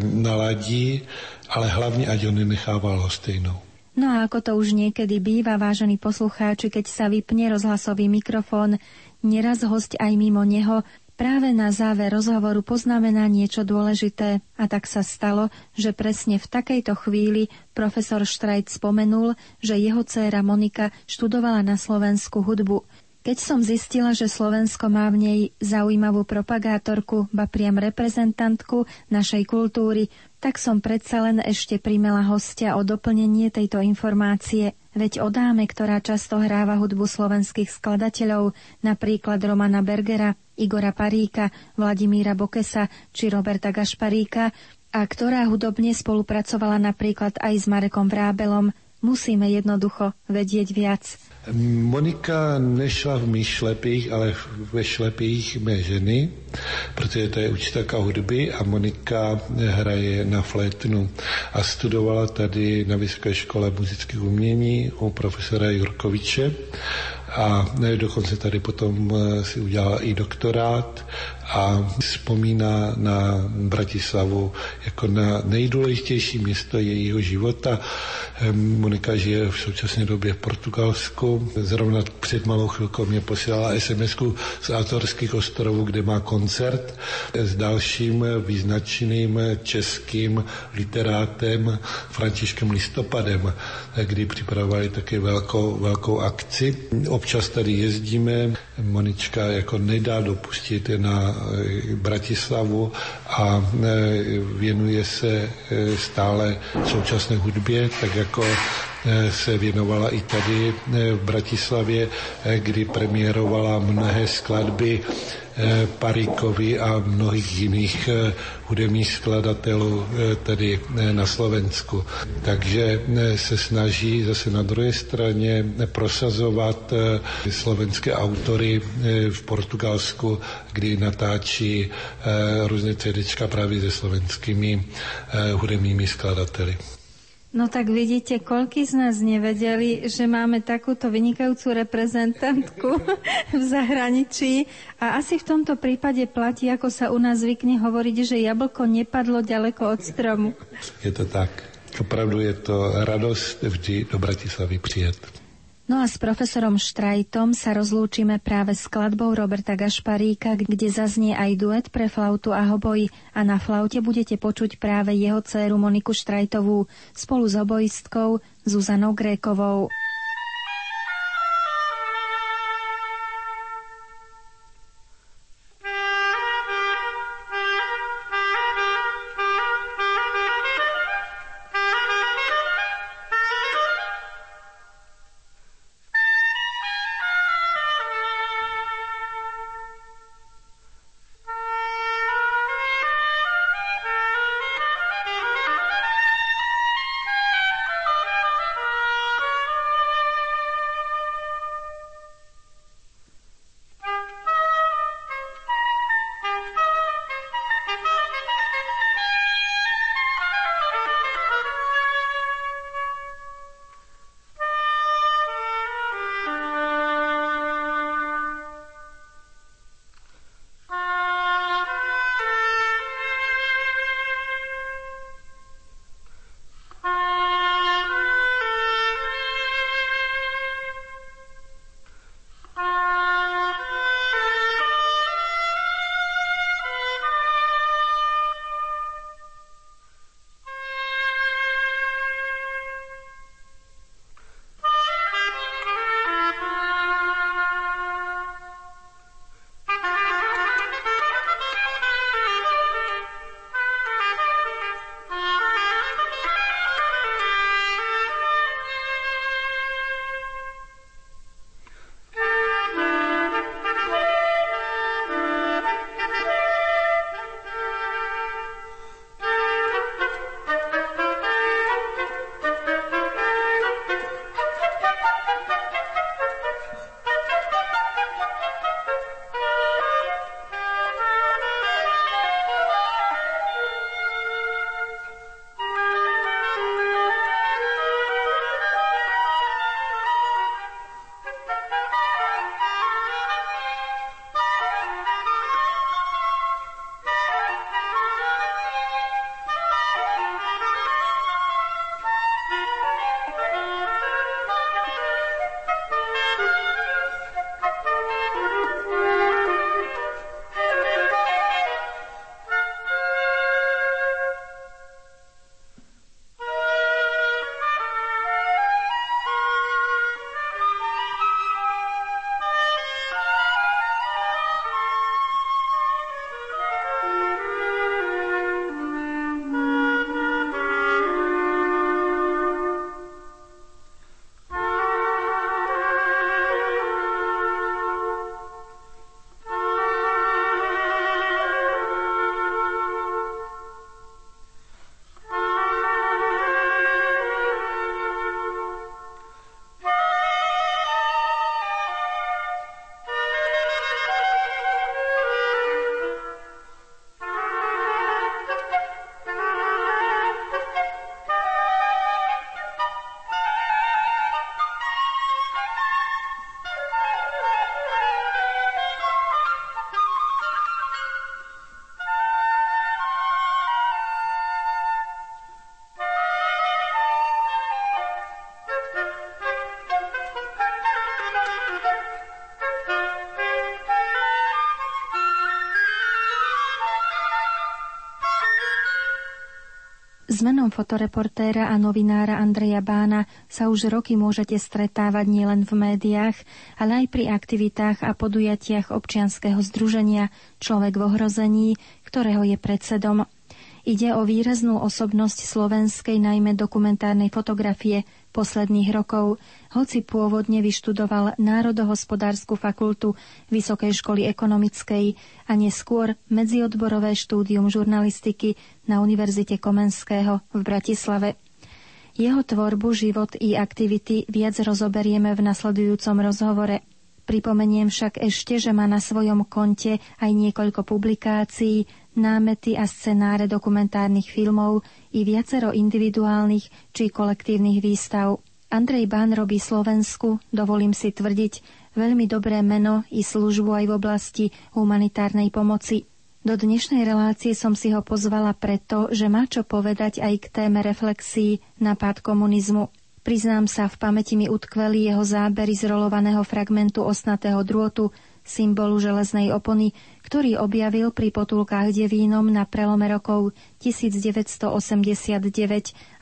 naladí, ale hlavne ať ho nenechával ho stejnou. No a ako to už niekedy býva, vážení poslucháči, keď sa vypne rozhlasový mikrofón, neraz host aj mimo neho práve na záver rozhovoru poznamená niečo dôležité. A tak sa stalo, že presne v takejto chvíli profesor Štrajt spomenul, že jeho dcéra Monika študovala na Slovensku hudbu. Keď som zistila, že Slovensko má v nej zaujímavú propagátorku, ba priam reprezentantku našej kultúry, tak som predsa len ešte primela hostia o doplnenie tejto informácie. Veď o dáme, ktorá často hráva hudbu slovenských skladateľov, napríklad Romana Bergera, Igora Paríka, Vladimíra Bokesa či Roberta Gašparíka, a ktorá hudobne spolupracovala napríklad aj s Marekom Vrábelom, musíme jednoducho vedieť viac. Monika nešla v mých šlepích, ale ve šlepích mé ženy, protože to je učitelka hudby a Monika hraje na flétnu a studovala tady na Vysoké škole muzických umění u profesora Jurkoviče a dokonce tady potom eh, si udělala i doktorát a vzpomíná na Bratislavu jako na nejdůležitější město jejího života. Monika žije v současné době v Portugalsku. Zrovna před malou chvilkou mě posílala sms z Atorských ostrovů, kde má koncert s dalším význačným českým literátem Františkem Listopadem, kdy připravovali také velkou, velkou akci. Občas tady jezdíme, Monička jako nedá dopustit na Bratislavu a eh, věnuje se eh, stále současné hudbě, tak jako se věnovala i tady v Bratislavě, kdy premiérovala mnohé skladby Paríkovi a mnohých jiných hudebních skladatelů tady na Slovensku. Takže se snaží zase na druhé straně prosazovat slovenské autory v Portugalsku, kdy natáčí různé CDčka právě se slovenskými hudebními skladateli. No tak vidíte, koľky z nás nevedeli, že máme takúto vynikajúcu reprezentantku v zahraničí a asi v tomto prípade platí, ako sa u nás zvykne hovoriť, že jablko nepadlo ďaleko od stromu. Je to tak. Opravdu je to radosť vždy do Bratislavy přijet. No a s profesorom Štrajtom sa rozlúčime práve s skladbou Roberta Gašparíka, kde zaznie aj duet pre flautu a hoboj a na flaute budete počuť práve jeho dceru Moniku Štrajtovú spolu s oboistkou Zuzanou Grékovou. Fotoreportéra a novinára Andreja Bána sa už roky môžete stretávať nielen v médiách, ale aj pri aktivitách a podujatiach občianskeho združenia Človek v ohrození, ktorého je predsedom. Ide o výraznú osobnosť slovenskej najmä dokumentárnej fotografie posledných rokov, hoci pôvodne vyštudoval Národohospodárskú fakultu Vysokej školy ekonomickej a neskôr medziodborové štúdium žurnalistiky na Univerzite Komenského v Bratislave. Jeho tvorbu, život i aktivity viac rozoberieme v nasledujúcom rozhovore – Pripomeniem však ešte, že má na svojom konte aj niekoľko publikácií, námety a scenáre dokumentárnych filmov i viacero individuálnych či kolektívnych výstav. Andrej Bán robí Slovensku, dovolím si tvrdiť, veľmi dobré meno i službu aj v oblasti humanitárnej pomoci. Do dnešnej relácie som si ho pozvala preto, že má čo povedať aj k téme reflexii na pád komunizmu. Priznám sa, v pamäti mi utkveli jeho zábery z rolovaného fragmentu osnatého drôtu, symbolu železnej opony, ktorý objavil pri potulkách Devínom na prelome rokov 1989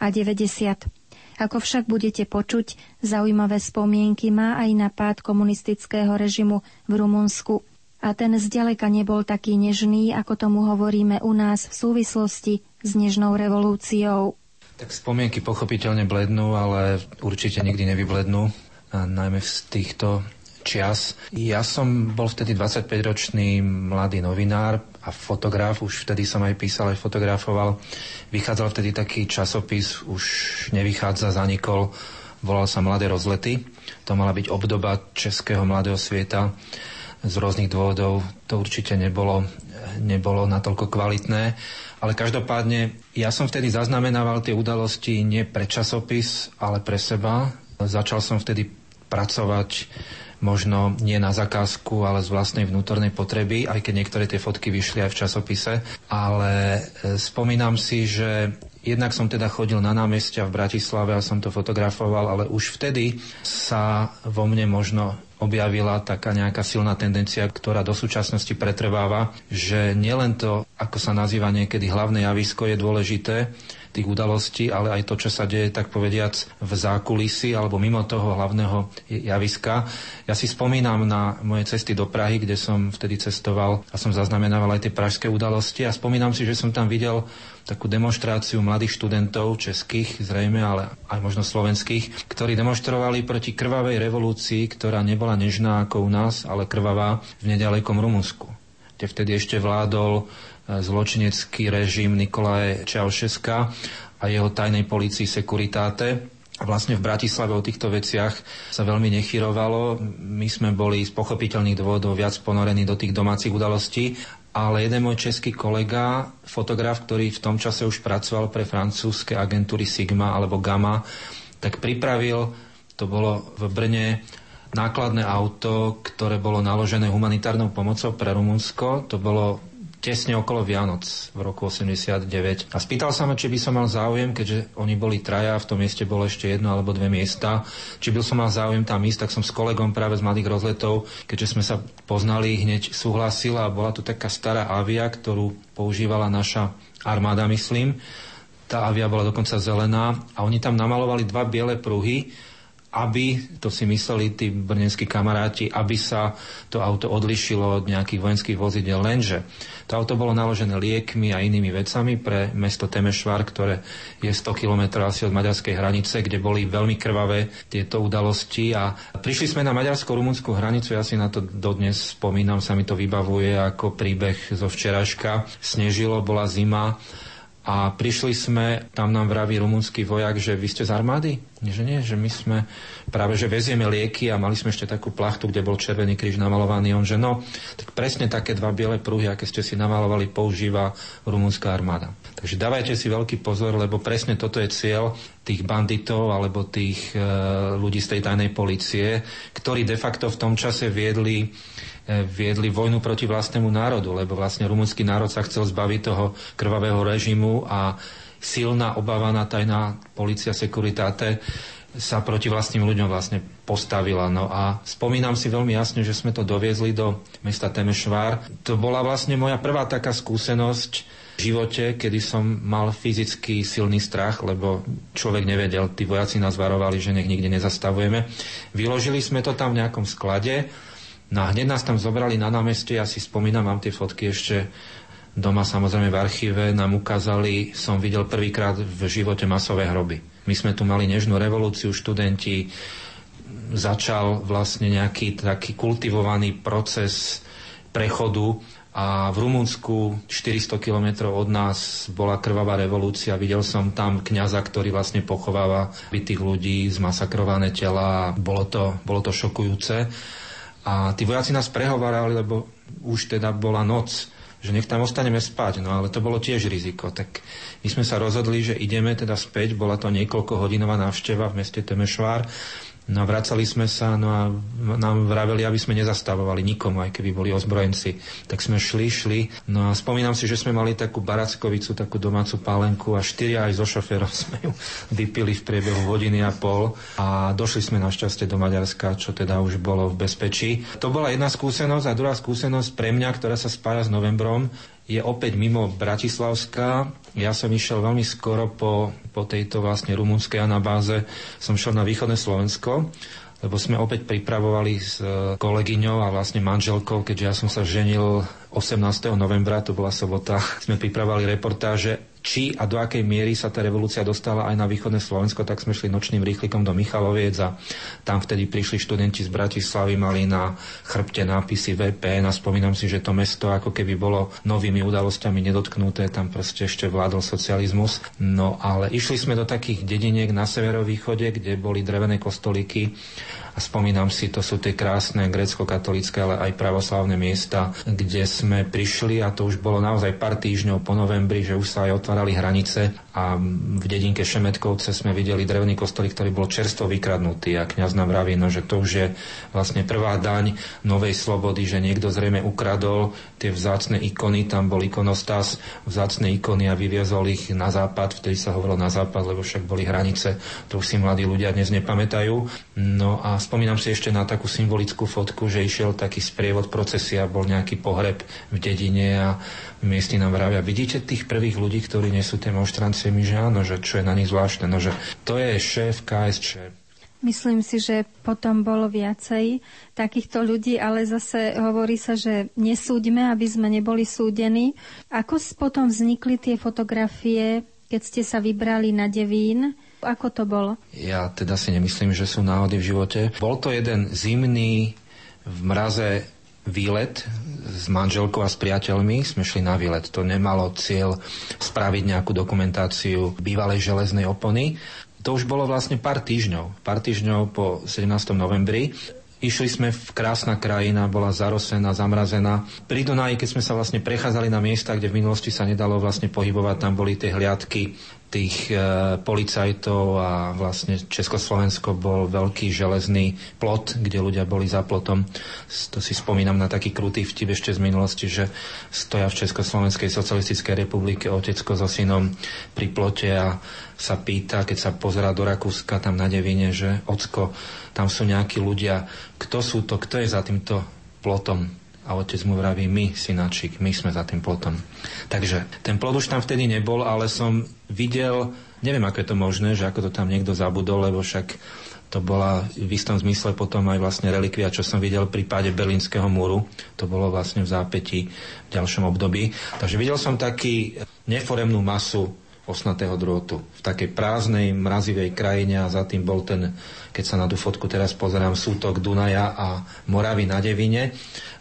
a 90. Ako však budete počuť, zaujímavé spomienky má aj na pád komunistického režimu v Rumunsku. A ten zďaleka nebol taký nežný, ako tomu hovoríme u nás v súvislosti s nežnou revolúciou. Tak spomienky pochopiteľne blednú, ale určite nikdy nevyblednú, a najmä z týchto čias. Ja som bol vtedy 25-ročný mladý novinár a fotograf, už vtedy som aj písal, aj fotografoval. Vychádzal vtedy taký časopis, už nevychádza, zanikol, volal sa Mladé rozlety. To mala byť obdoba českého mladého sveta. Z rôznych dôvodov to určite nebolo, nebolo natoľko kvalitné. Ale každopádne, ja som vtedy zaznamenával tie udalosti nie pre časopis, ale pre seba. Začal som vtedy pracovať možno nie na zakázku, ale z vlastnej vnútornej potreby, aj keď niektoré tie fotky vyšli aj v časopise. Ale e, spomínam si, že Jednak som teda chodil na námestia v Bratislave a som to fotografoval, ale už vtedy sa vo mne možno objavila taká nejaká silná tendencia, ktorá do súčasnosti pretrváva, že nielen to, ako sa nazýva niekedy hlavné javisko, je dôležité, tých udalostí, ale aj to, čo sa deje, tak povediac, v zákulisi alebo mimo toho hlavného javiska. Ja si spomínam na moje cesty do Prahy, kde som vtedy cestoval a som zaznamenával aj tie pražské udalosti a spomínam si, že som tam videl takú demonstráciu mladých študentov, českých zrejme, ale aj možno slovenských, ktorí demonstrovali proti krvavej revolúcii, ktorá nebola nežná ako u nás, ale krvavá v nedalekom Rumunsku, kde vtedy ešte vládol zločinecký režim Nikolaje Čaušeska a jeho tajnej policii Securitate. Vlastne v Bratislave o týchto veciach sa veľmi nechyrovalo. My sme boli z pochopiteľných dôvodov viac ponorení do tých domácich udalostí, ale jeden môj český kolega, fotograf, ktorý v tom čase už pracoval pre francúzske agentúry Sigma alebo Gamma, tak pripravil, to bolo v Brne, nákladné auto, ktoré bolo naložené humanitárnou pomocou pre Rumunsko. To bolo tesne okolo Vianoc v roku 89. A spýtal sa ma, či by som mal záujem, keďže oni boli traja, v tom mieste bolo ešte jedno alebo dve miesta, či by som mal záujem tam ísť, tak som s kolegom práve z Mladých rozletov, keďže sme sa poznali, hneď súhlasila a bola tu taká stará avia, ktorú používala naša armáda, myslím. Tá avia bola dokonca zelená a oni tam namalovali dva biele pruhy aby, to si mysleli tí brnenskí kamaráti, aby sa to auto odlišilo od nejakých vojenských vozidel. Lenže to auto bolo naložené liekmi a inými vecami pre mesto Temešvar, ktoré je 100 km asi od maďarskej hranice, kde boli veľmi krvavé tieto udalosti. A prišli sme na maďarsko-rumunskú hranicu, ja si na to dodnes spomínam, sa mi to vybavuje ako príbeh zo včeraška. Snežilo, bola zima a prišli sme, tam nám vraví rumúnsky vojak, že vy ste z armády? Že nie, že my sme práve, že vezieme lieky a mali sme ešte takú plachtu, kde bol Červený kríž namalovaný. On, že no, tak presne také dva biele pruhy, aké ste si namalovali, používa rumúnska armáda. Takže dávajte si veľký pozor, lebo presne toto je cieľ tých banditov alebo tých e, ľudí z tej tajnej policie, ktorí de facto v tom čase viedli viedli vojnu proti vlastnému národu, lebo vlastne rumunský národ sa chcel zbaviť toho krvavého režimu a silná obávaná tajná policia Securitate sa proti vlastným ľuďom vlastne postavila. No a spomínam si veľmi jasne, že sme to doviezli do mesta Temešvár. To bola vlastne moja prvá taká skúsenosť v živote, kedy som mal fyzicky silný strach, lebo človek nevedel, tí vojaci nás varovali, že nech nikde nezastavujeme. Vyložili sme to tam v nejakom sklade, no a hneď nás tam zobrali na námestie, ja si spomínam, mám tie fotky ešte doma samozrejme v archíve, nám ukázali, som videl prvýkrát v živote masové hroby my sme tu mali nežnú revolúciu, študenti, začal vlastne nejaký taký kultivovaný proces prechodu a v Rumunsku 400 kilometrov od nás bola krvavá revolúcia. Videl som tam kňaza, ktorý vlastne pochováva bytých ľudí, zmasakrované tela. Bolo to, bolo to šokujúce. A tí vojaci nás prehovárali, lebo už teda bola noc že nech tam ostaneme spať, no ale to bolo tiež riziko. Tak my sme sa rozhodli, že ideme teda späť, bola to niekoľko hodinová návšteva v meste Temešvár No a vracali sme sa, no a nám vraveli, aby sme nezastavovali nikomu, aj keby boli ozbrojenci. Tak sme šli, šli. No a spomínam si, že sme mali takú barackovicu, takú domácu pálenku a štyria aj so šoférom sme ju vypili v priebehu hodiny a pol a došli sme našťastie do Maďarska, čo teda už bolo v bezpečí. To bola jedna skúsenosť a druhá skúsenosť pre mňa, ktorá sa spája s novembrom, je opäť mimo Bratislavská. Ja som išiel veľmi skoro po, po tejto vlastne rumunskej anabáze, som šiel na východné Slovensko, lebo sme opäť pripravovali s e, kolegyňou a vlastne manželkou, keďže ja som sa ženil 18. novembra, to bola sobota, sme pripravovali reportáže či a do akej miery sa tá revolúcia dostala aj na východné Slovensko, tak sme šli nočným rýchlikom do Michaloviec a tam vtedy prišli študenti z Bratislavy, mali na chrbte nápisy VPN a spomínam si, že to mesto ako keby bolo novými udalosťami nedotknuté, tam proste ešte vládol socializmus. No ale išli sme do takých dediniek na severovýchode, kde boli drevené kostolíky a spomínam si, to sú tie krásne grecko-katolické, ale aj pravoslavné miesta, kde sme prišli a to už bolo naozaj pár týždňov po novembri, že už sa aj otvárali hranice a v dedinke Šemetkovce sme videli drevný kostolík, ktorý bol čerstvo vykradnutý a kňaz nám vraví, no, že to už je vlastne prvá daň novej slobody, že niekto zrejme ukradol tie vzácne ikony, tam bol ikonostas, vzácne ikony a vyviezol ich na západ, vtedy sa hovorilo na západ, lebo však boli hranice, to už si mladí ľudia dnes nepamätajú. No a spomínam si ešte na takú symbolickú fotku, že išiel taký sprievod procesia, bol nejaký pohreb v dedine a miestni nám vravia, vidíte tých prvých ľudí, ktorí nie sú tie monštranciami, že áno, že čo je na nich zvláštne, no že to je šéf KSČ. Myslím si, že potom bolo viacej takýchto ľudí, ale zase hovorí sa, že nesúďme, aby sme neboli súdení. Ako potom vznikli tie fotografie, keď ste sa vybrali na Devín? Ako to bolo? Ja teda si nemyslím, že sú náhody v živote. Bol to jeden zimný v mraze výlet s manželkou a s priateľmi. Sme šli na výlet. To nemalo cieľ spraviť nejakú dokumentáciu bývalej železnej opony. To už bolo vlastne pár týždňov. Pár týždňov po 17. novembri. Išli sme v krásna krajina, bola zarosená, zamrazená. Pri Dunaji, keď sme sa vlastne prechádzali na miesta, kde v minulosti sa nedalo vlastne pohybovať, tam boli tie hliadky tých e, policajtov a vlastne Československo bol veľký železný plot, kde ľudia boli za plotom. To si spomínam na taký krutý vtip ešte z minulosti, že stoja v Československej socialistickej republike otecko so synom pri plote a sa pýta, keď sa pozerá do Rakúska tam na Devine, že ocko, tam sú nejakí ľudia, kto sú to, kto je za týmto plotom a otec mu vraví, my, synačik, my sme za tým plotom. Takže ten plot už tam vtedy nebol, ale som videl, neviem, ako je to možné, že ako to tam niekto zabudol, lebo však to bola v istom zmysle potom aj vlastne relikvia, čo som videl pri páde Berlínskeho múru. To bolo vlastne v zápätí v ďalšom období. Takže videl som taký neforemnú masu osnatého drôtu v takej prázdnej, mrazivej krajine a za tým bol ten, keď sa na tú fotku teraz pozerám, sútok Dunaja a Moravy na Devine.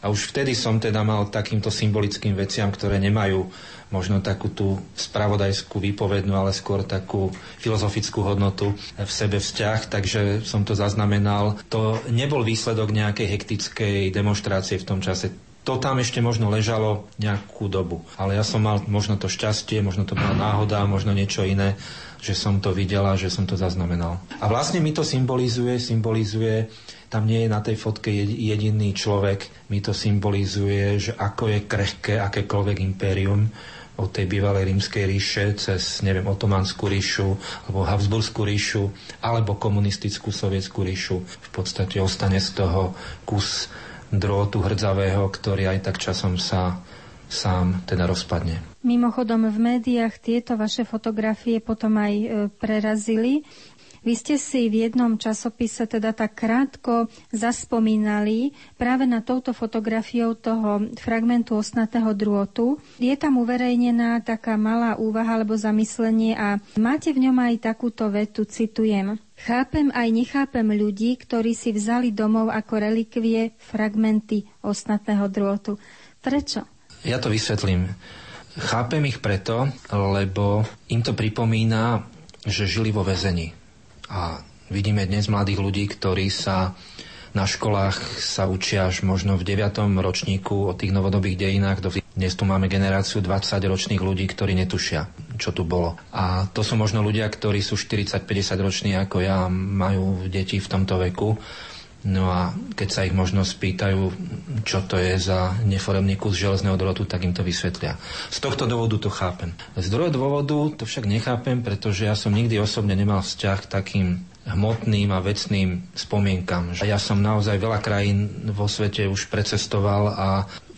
A už vtedy som teda mal takýmto symbolickým veciam, ktoré nemajú možno takú tú spravodajskú výpovednú, ale skôr takú filozofickú hodnotu v sebe vzťah, takže som to zaznamenal. To nebol výsledok nejakej hektickej demonstrácie v tom čase to tam ešte možno ležalo nejakú dobu. Ale ja som mal možno to šťastie, možno to bola náhoda, možno niečo iné, že som to videla, že som to zaznamenal. A vlastne mi to symbolizuje, symbolizuje, tam nie je na tej fotke jediný človek, mi to symbolizuje, že ako je krehké akékoľvek impérium, od tej bývalej rímskej ríše cez, neviem, otomanskú ríšu, alebo Habsburskú ríšu, alebo komunistickú sovietskú ríšu. V podstate ostane z toho kus drôtu hrdzavého, ktorý aj tak časom sa sám teda rozpadne. Mimochodom v médiách tieto vaše fotografie potom aj e, prerazili. Vy ste si v jednom časopise teda tak krátko zaspomínali práve na touto fotografiou toho fragmentu osnatého drôtu. Je tam uverejnená taká malá úvaha alebo zamyslenie a máte v ňom aj takúto vetu, citujem. Chápem aj nechápem ľudí, ktorí si vzali domov ako relikvie fragmenty osnatého drôtu. Prečo? Ja to vysvetlím. Chápem ich preto, lebo im to pripomína, že žili vo väzení. A vidíme dnes mladých ľudí, ktorí sa na školách sa učia až možno v 9. ročníku o tých novodobých dejinách. Dnes tu máme generáciu 20 ročných ľudí, ktorí netušia, čo tu bolo. A to sú možno ľudia, ktorí sú 40-50 roční ako ja, majú deti v tomto veku No a keď sa ich možno spýtajú, čo to je za neforemný kus železného drotu, tak im to vysvetlia. Z tohto dôvodu to chápem. Z druhého dôvodu to však nechápem, pretože ja som nikdy osobne nemal vzťah k takým hmotným a vecným spomienkam. Ja som naozaj veľa krajín vo svete už precestoval a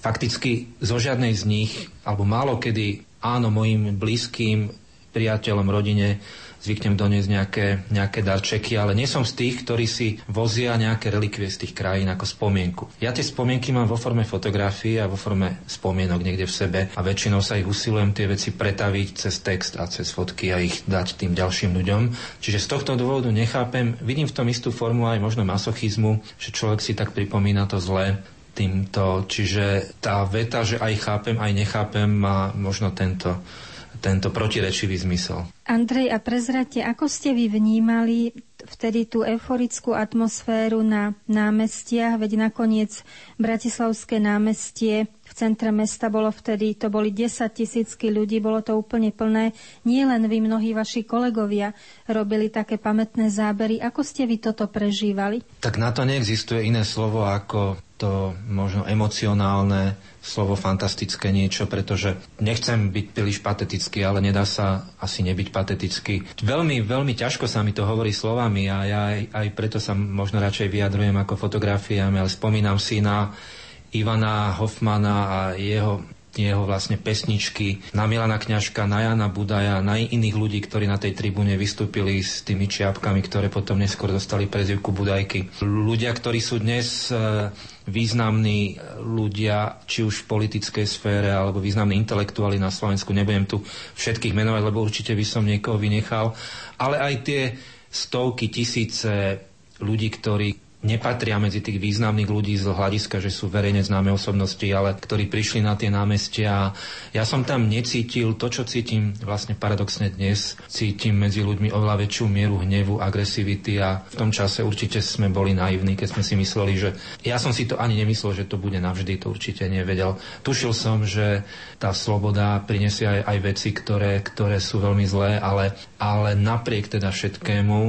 fakticky zo žiadnej z nich, alebo málo kedy áno, mojim blízkym priateľom, rodine zvyknem doniesť nejaké, nejaké darčeky, ale nie som z tých, ktorí si vozia nejaké relikvie z tých krajín ako spomienku. Ja tie spomienky mám vo forme fotografie a vo forme spomienok niekde v sebe a väčšinou sa ich usilujem tie veci pretaviť cez text a cez fotky a ich dať tým ďalším ľuďom. Čiže z tohto dôvodu nechápem, vidím v tom istú formu aj možno masochizmu, že človek si tak pripomína to zlé, týmto. Čiže tá veta, že aj chápem, aj nechápem, má možno tento tento protirečivý zmysel. Andrej, a prezrate, ako ste vy vnímali vtedy tú euforickú atmosféru na námestiach, veď nakoniec Bratislavské námestie v centre mesta bolo vtedy, to boli 10 tisícky ľudí, bolo to úplne plné. Nie len vy, mnohí vaši kolegovia robili také pamätné zábery. Ako ste vy toto prežívali? Tak na to neexistuje iné slovo ako to možno emocionálne slovo fantastické niečo, pretože nechcem byť príliš patetický, ale nedá sa asi nebyť patetický. Veľmi, veľmi ťažko sa mi to hovorí slovami a ja aj, aj preto sa možno radšej vyjadrujem ako fotografiami, ale spomínam si na Ivana Hoffmana a jeho jeho vlastne pesničky na Milana Kňažka, na Jana Budaja, na iných ľudí, ktorí na tej tribúne vystúpili s tými čiapkami, ktoré potom neskôr dostali prezivku Budajky. Ľudia, ktorí sú dnes e, významní ľudia, či už v politickej sfére, alebo významní intelektuáli na Slovensku, nebudem tu všetkých menovať, lebo určite by som niekoho vynechal, ale aj tie stovky, tisíce ľudí, ktorí nepatria medzi tých významných ľudí z hľadiska, že sú verejne známe osobnosti, ale ktorí prišli na tie námestia. Ja som tam necítil to, čo cítim vlastne paradoxne dnes. Cítim medzi ľuďmi oveľa väčšiu mieru hnevu, agresivity a v tom čase určite sme boli naivní, keď sme si mysleli, že ja som si to ani nemyslel, že to bude navždy, to určite nevedel. Tušil som, že tá sloboda prinesie aj, aj veci, ktoré, ktoré sú veľmi zlé, ale, ale napriek teda všetkému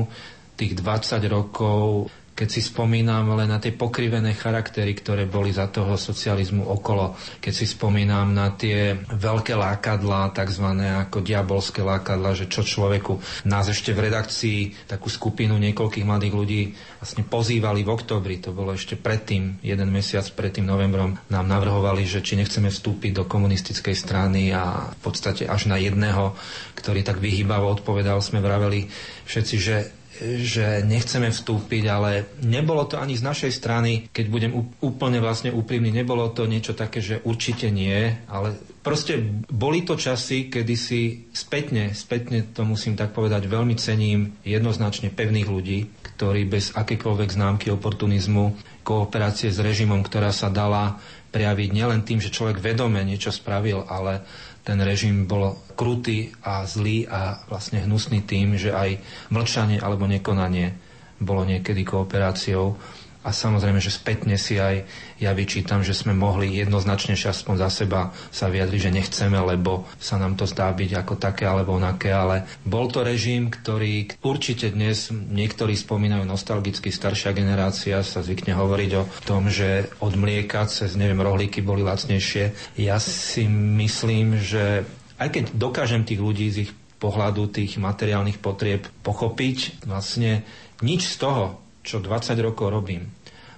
tých 20 rokov keď si spomínam len na tie pokrivené charaktery, ktoré boli za toho socializmu okolo, keď si spomínam na tie veľké lákadlá, tzv. ako diabolské lákadlá, že čo človeku nás ešte v redakcii takú skupinu niekoľkých mladých ľudí vlastne pozývali v oktobri, to bolo ešte predtým, jeden mesiac pred tým novembrom, nám navrhovali, že či nechceme vstúpiť do komunistickej strany a v podstate až na jedného, ktorý tak vyhýbavo odpovedal, sme vraveli všetci, že že nechceme vstúpiť, ale nebolo to ani z našej strany, keď budem úplne vlastne úprimný, nebolo to niečo také, že určite nie, ale proste boli to časy, kedy si spätne, spätne to musím tak povedať, veľmi cením jednoznačne pevných ľudí, ktorí bez akékoľvek známky oportunizmu, kooperácie s režimom, ktorá sa dala prejaviť nielen tým, že človek vedome niečo spravil, ale ten režim bol krutý a zlý a vlastne hnusný tým, že aj mlčanie alebo nekonanie bolo niekedy kooperáciou. A samozrejme, že spätne si aj ja vyčítam, že sme mohli jednoznačne aspoň za seba sa vyjadriť, že nechceme, lebo sa nám to zdá byť ako také alebo onaké, ale bol to režim, ktorý určite dnes niektorí spomínajú nostalgicky, staršia generácia sa zvykne hovoriť o tom, že od mlieka cez, neviem, rohlíky boli lacnejšie. Ja si myslím, že aj keď dokážem tých ľudí z ich pohľadu tých materiálnych potrieb pochopiť, vlastne nič z toho, čo 20 rokov robím.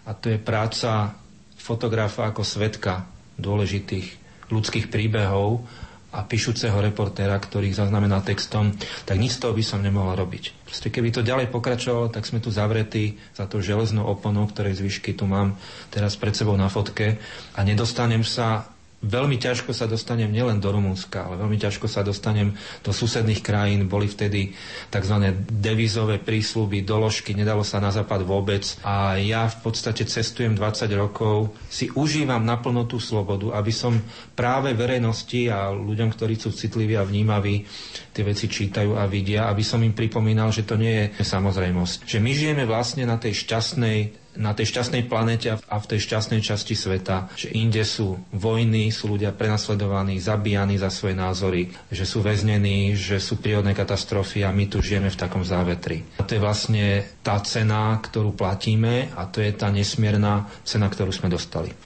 A to je práca fotografa ako svetka dôležitých ľudských príbehov a píšuceho reportéra, ktorý zaznamená textom, tak nič z toho by som nemohol robiť. Proste keby to ďalej pokračovalo, tak sme tu zavretí za to železnou oponou, ktorej zvyšky tu mám teraz pred sebou na fotke a nedostanem sa veľmi ťažko sa dostanem nielen do Rumunska, ale veľmi ťažko sa dostanem do susedných krajín. Boli vtedy tzv. devizové prísľuby, doložky, nedalo sa na západ vôbec. A ja v podstate cestujem 20 rokov, si užívam naplno tú slobodu, aby som práve verejnosti a ľuďom, ktorí sú citliví a vnímaví, tie veci čítajú a vidia, aby som im pripomínal, že to nie je samozrejmosť. Že my žijeme vlastne na tej šťastnej na tej šťastnej planete a v tej šťastnej časti sveta, že inde sú vojny, sú ľudia prenasledovaní, zabíjani za svoje názory, že sú väznení, že sú prírodné katastrofy a my tu žijeme v takom závetri. A to je vlastne tá cena, ktorú platíme a to je tá nesmierna cena, ktorú sme dostali.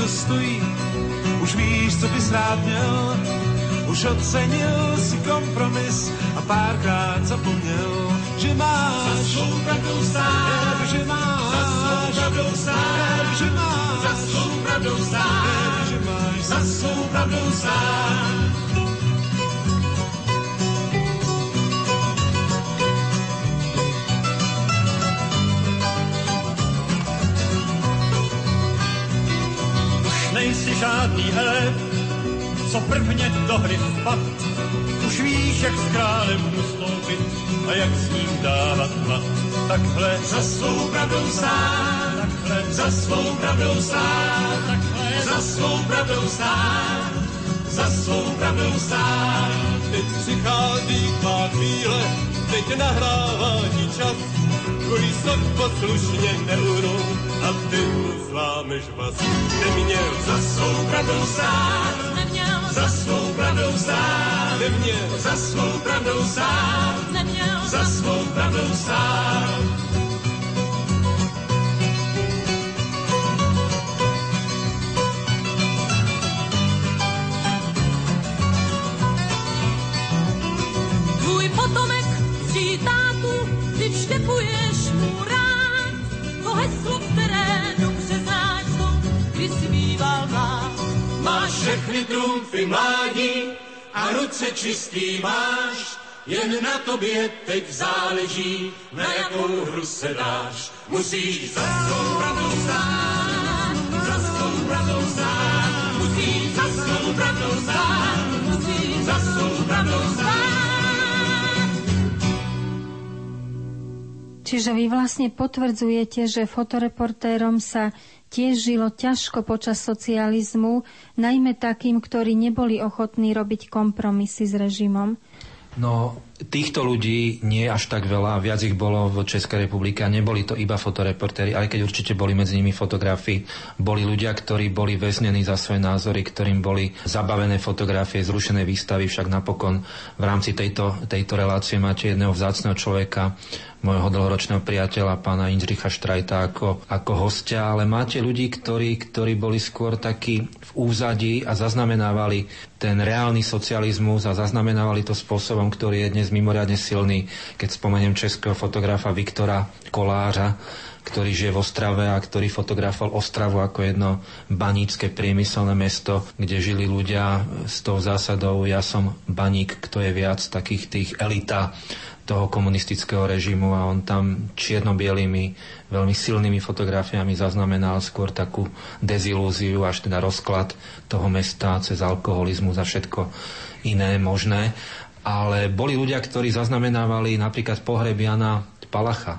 Co stojí, už víš, co bys rád měl, už ocenil si kompromis a párkrát zapomněl, že máš. Za svou pravdou stát, že máš. pravdou stát, že máš. za svou pravdou stát, že máš. za svou pravdou stát. Žádný heleb, co prvně do hry vpad. Už víš, jak s králem ustoupit a jak s ním dávat hlad. Takhle za svou pravdou stát za svou pravdou stát, takhle za svou pravdou stát, za svou pravdou stát. Teď přichází tvá chvíle, teď nahrává ti čas, kolísok poslušně neurou a ty mu zlámeš vás. Neměl za svou pravdou stát, neměl za svou pravdou stát, neměl za svou pravdou stát, neměl za svou pravdou stát. Trumfy mládí a ruce čistý máš, jen na tobě teď záleží, na jakou hru se dáš. Musíš za svou pravdou stát, za svou pravdou stát, musíš za svou pravdou stát, musíš za svou pravdou stát. Čiže vy vlastne potvrdzujete, že fotoreportérom sa tiež žilo ťažko počas socializmu, najmä takým, ktorí neboli ochotní robiť kompromisy s režimom. No, týchto ľudí nie až tak veľa, viac ich bolo v Českej republike a neboli to iba fotoreportéri, aj keď určite boli medzi nimi fotografi. Boli ľudia, ktorí boli väznení za svoje názory, ktorým boli zabavené fotografie, zrušené výstavy, však napokon v rámci tejto, tejto relácie máte jedného vzácného človeka, môjho dlhoročného priateľa, pána Indricha Štrajta, ako, ako hostia, ale máte ľudí, ktorí, ktorí boli skôr takí v úzadí a zaznamenávali ten reálny socializmus a zaznamenávali to spôsobom, ktorý je dnes dodnes mimoriadne silný, keď spomeniem českého fotografa Viktora Kolářa, ktorý žije v Ostrave a ktorý fotografoval Ostravu ako jedno banícke priemyselné mesto, kde žili ľudia s tou zásadou ja som baník, kto je viac takých tých elita toho komunistického režimu a on tam čierno-bielými, veľmi silnými fotografiami zaznamenal skôr takú dezilúziu, až teda rozklad toho mesta cez alkoholizmus a všetko iné možné. Ale boli ľudia, ktorí zaznamenávali napríklad pohreb Jana Palacha,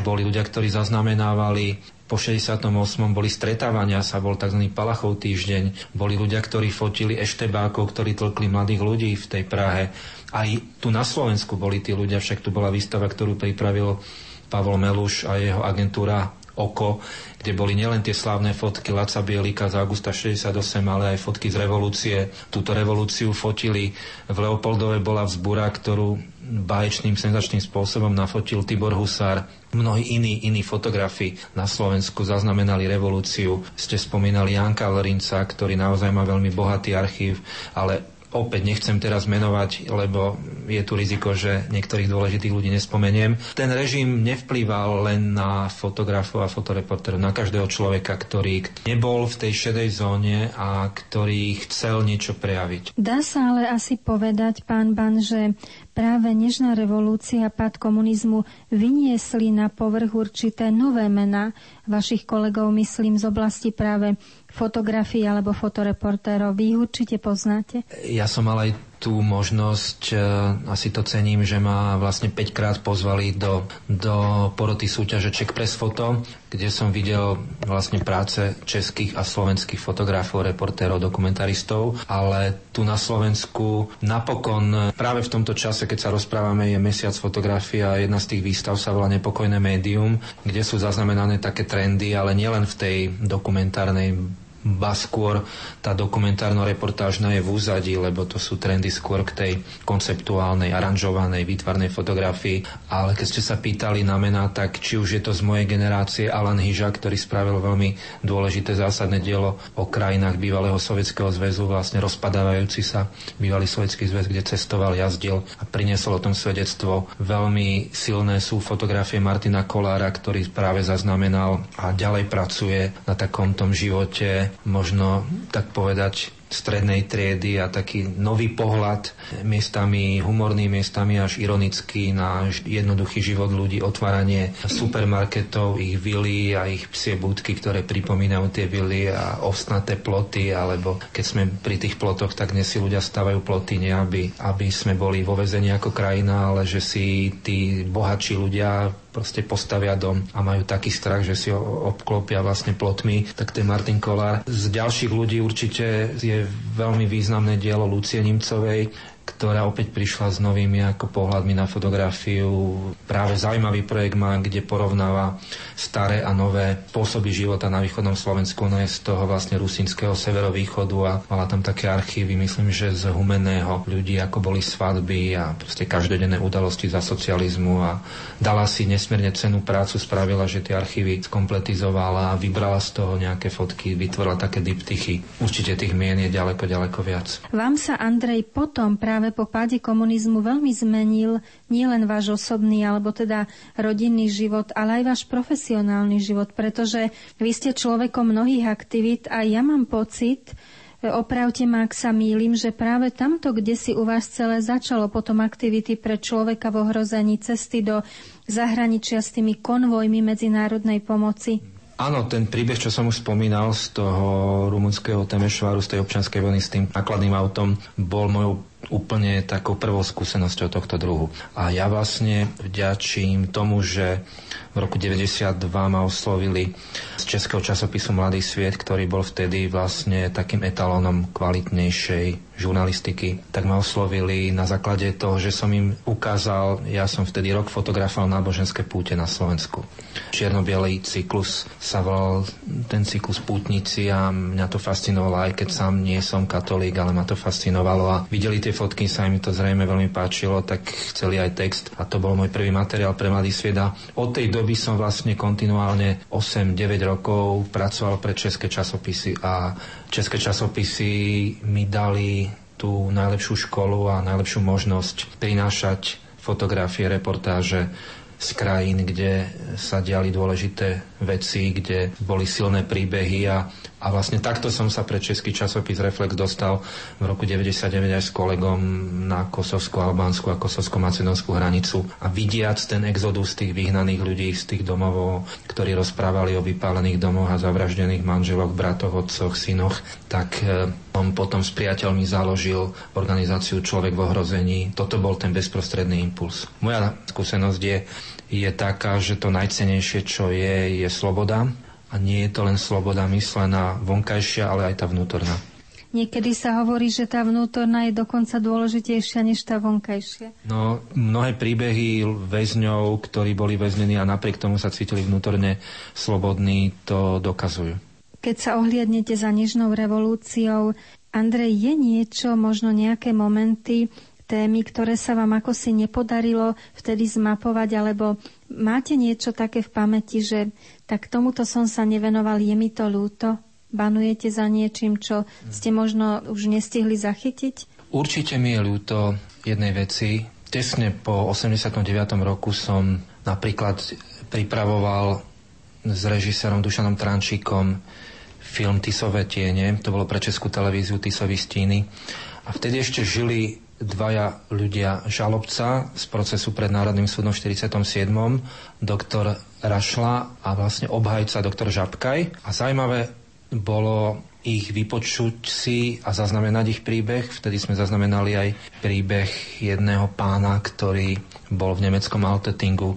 boli ľudia, ktorí zaznamenávali po 68. boli stretávania sa, bol tzv. Palachov týždeň. Boli ľudia, ktorí fotili eštebákov, ktorí tlkli mladých ľudí v tej Prahe. Aj tu na Slovensku boli tí ľudia, však tu bola výstava, ktorú pripravil Pavol Meluš a jeho agentúra oko, kde boli nielen tie slávne fotky Laca Bielika z augusta 68, ale aj fotky z revolúcie. Túto revolúciu fotili v Leopoldove bola vzbúra, ktorú báječným, senzačným spôsobom nafotil Tibor Husár. Mnohí iní, iní fotografi na Slovensku zaznamenali revolúciu. Ste spomínali Janka Lerinca, ktorý naozaj má veľmi bohatý archív, ale opäť nechcem teraz menovať, lebo je tu riziko, že niektorých dôležitých ľudí nespomeniem. Ten režim nevplýval len na fotografov a fotoreportérov, na každého človeka, ktorý nebol v tej šedej zóne a ktorý chcel niečo prejaviť. Dá sa ale asi povedať, pán Ban, že práve nežná revolúcia pad komunizmu vyniesli na povrch určité nové mená vašich kolegov, myslím, z oblasti práve fotografií alebo fotoreportérov. Vy ich určite poznáte? Ja som mal aj tú možnosť, e, asi to cením, že ma vlastne 5 krát pozvali do, do poroty súťaže Czech Press Photo, kde som videl vlastne práce českých a slovenských fotografov, reportérov, dokumentaristov, ale tu na Slovensku napokon práve v tomto čase, keď sa rozprávame, je mesiac fotografie a jedna z tých výstav sa volá Nepokojné médium, kde sú zaznamenané také trendy, ale nielen v tej dokumentárnej ba skôr tá dokumentárno-reportážna je v úzadí, lebo to sú trendy skôr k tej konceptuálnej, aranžovanej, výtvarnej fotografii. Ale keď ste sa pýtali na mená, tak či už je to z mojej generácie Alan Hyža, ktorý spravil veľmi dôležité zásadné dielo o krajinách bývalého Sovietskeho zväzu, vlastne rozpadávajúci sa bývalý Sovietský zväz, kde cestoval, jazdil a priniesol o tom svedectvo. Veľmi silné sú fotografie Martina Kolára, ktorý práve zaznamenal a ďalej pracuje na takom tom živote možno tak povedať strednej triedy a taký nový pohľad miestami humorný, miestami až ironický na jednoduchý život ľudí, otváranie supermarketov, ich vily a ich psie budky, ktoré pripomínajú tie vily a ovsnaté ploty, alebo keď sme pri tých plotoch, tak dnes si ľudia stavajú ploty, nie aby, aby sme boli vo vezení ako krajina, ale že si tí bohatší ľudia proste postavia dom a majú taký strach, že si ho obklopia vlastne plotmi, tak je Martin Kolár. Z ďalších ľudí určite je veľmi významné dielo Lucie Nimcovej, ktorá opäť prišla s novými ako pohľadmi na fotografiu. Práve zaujímavý projekt má, kde porovnáva staré a nové spôsoby života na východnom Slovensku. Ona je z toho vlastne rusínskeho severovýchodu a mala tam také archívy, myslím, že z humeného ľudí, ako boli svadby a proste každodenné udalosti za socializmu a dala si nesmierne cenú prácu, spravila, že tie archívy skompletizovala a vybrala z toho nejaké fotky, vytvorila také diptychy. Určite tých mien je ďaleko, ďaleko viac. Vám sa, Andrej, potom práve práve po páde komunizmu veľmi zmenil nielen váš osobný alebo teda rodinný život, ale aj váš profesionálny život, pretože vy ste človekom mnohých aktivít a ja mám pocit, Opravte ma, ak sa mýlim, že práve tamto, kde si u vás celé začalo potom aktivity pre človeka v ohrození cesty do zahraničia s tými konvojmi medzinárodnej pomoci. Áno, ten príbeh, čo som už spomínal z toho rumunského Temešváru, z tej občianskej vojny s tým nákladným autom, bol mojou úplne takou prvou skúsenosťou tohto druhu. A ja vlastne vďačím tomu, že v roku 92 ma oslovili z českého časopisu Mladý sviet, ktorý bol vtedy vlastne takým etalónom kvalitnejšej žurnalistiky, tak ma oslovili na základe toho, že som im ukázal, ja som vtedy rok fotografoval náboženské púte na Slovensku. Čierno-bielý cyklus sa volal ten cyklus Pútnici a mňa to fascinovalo, aj keď sám nie som katolík, ale ma to fascinovalo a videli tie fotky, sa im to zrejme veľmi páčilo, tak chceli aj text a to bol môj prvý materiál pre Mladý sviet a od tej doby som vlastne kontinuálne 8-9 rokov pracoval pre české časopisy a české časopisy mi dali tú najlepšiu školu a najlepšiu možnosť prinášať fotografie, reportáže z krajín, kde sa diali dôležité veci, kde boli silné príbehy a, a vlastne takto som sa pre český časopis Reflex dostal v roku 99 aj s kolegom na kosovsko-albánsku a kosovsko-macedónskú hranicu a vidiac ten exodus tých vyhnaných ľudí z tých domovov, ktorí rozprávali o vypálených domoch a zavraždených manželoch, bratoch, otcoch, synoch, tak e, som potom s priateľmi založil organizáciu Človek v ohrození. Toto bol ten bezprostredný impuls. Moja skúsenosť je, je taká, že to najcenejšie, čo je, je sloboda a nie je to len sloboda myslená vonkajšia, ale aj tá vnútorná. Niekedy sa hovorí, že tá vnútorná je dokonca dôležitejšia než tá vonkajšia. No, mnohé príbehy väzňov, ktorí boli väznení a napriek tomu sa cítili vnútorne slobodní, to dokazujú. Keď sa ohliadnete za Nežnou revolúciou, Andrej, je niečo, možno nejaké momenty, témy, ktoré sa vám ako si nepodarilo vtedy zmapovať, alebo máte niečo také v pamäti, že tak tomuto som sa nevenoval, je mi to ľúto? Banujete za niečím, čo ste možno už nestihli zachytiť? Určite mi je ľúto jednej veci. Tesne po 89. roku som napríklad pripravoval s režisérom Dušanom Trančíkom film Tisové tiene. To bolo pre Českú televíziu Tisový stíny. A vtedy ešte žili dvaja ľudia žalobca z procesu pred Národným súdom v 47. doktor Rašla a vlastne obhajca doktor Žabkaj. A zaujímavé bolo ich vypočuť si a zaznamenať ich príbeh. Vtedy sme zaznamenali aj príbeh jedného pána, ktorý bol v nemeckom Altettingu,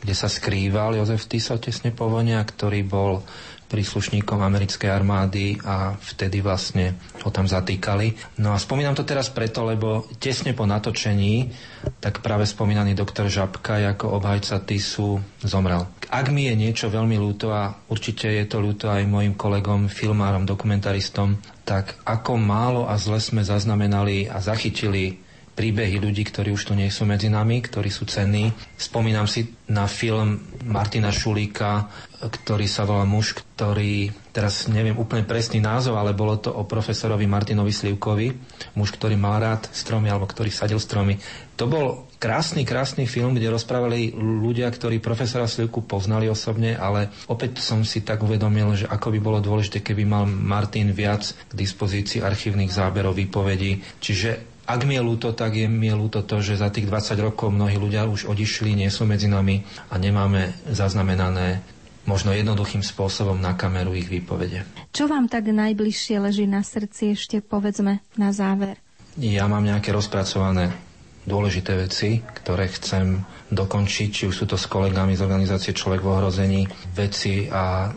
kde sa skrýval Jozef Tiso tesne po vojne a ktorý bol príslušníkom americkej armády a vtedy vlastne ho tam zatýkali. No a spomínam to teraz preto, lebo tesne po natočení tak práve spomínaný doktor Žabka ako obhajca TISu zomrel. Ak mi je niečo veľmi ľúto a určite je to ľúto aj mojim kolegom, filmárom, dokumentaristom, tak ako málo a zle sme zaznamenali a zachytili príbehy ľudí, ktorí už tu nie sú medzi nami, ktorí sú cenní. Spomínam si na film Martina Šulíka, ktorý sa volá Muž, ktorý, teraz neviem úplne presný názov, ale bolo to o profesorovi Martinovi Slivkovi, muž, ktorý mal rád stromy alebo ktorý sadil stromy. To bol krásny, krásny film, kde rozprávali ľudia, ktorí profesora Slivku poznali osobne, ale opäť som si tak uvedomil, že ako by bolo dôležité, keby mal Martin viac k dispozícii archívnych záberov, výpovedí. Čiže ak mi je ľúto, tak je mi je ľúto to, že za tých 20 rokov mnohí ľudia už odišli, nie sú medzi nami a nemáme zaznamenané možno jednoduchým spôsobom na kameru ich výpovede. Čo vám tak najbližšie leží na srdci ešte povedzme na záver? Ja mám nejaké rozpracované dôležité veci, ktoré chcem dokončiť, či už sú to s kolegami z organizácie Človek v ohrození, veci a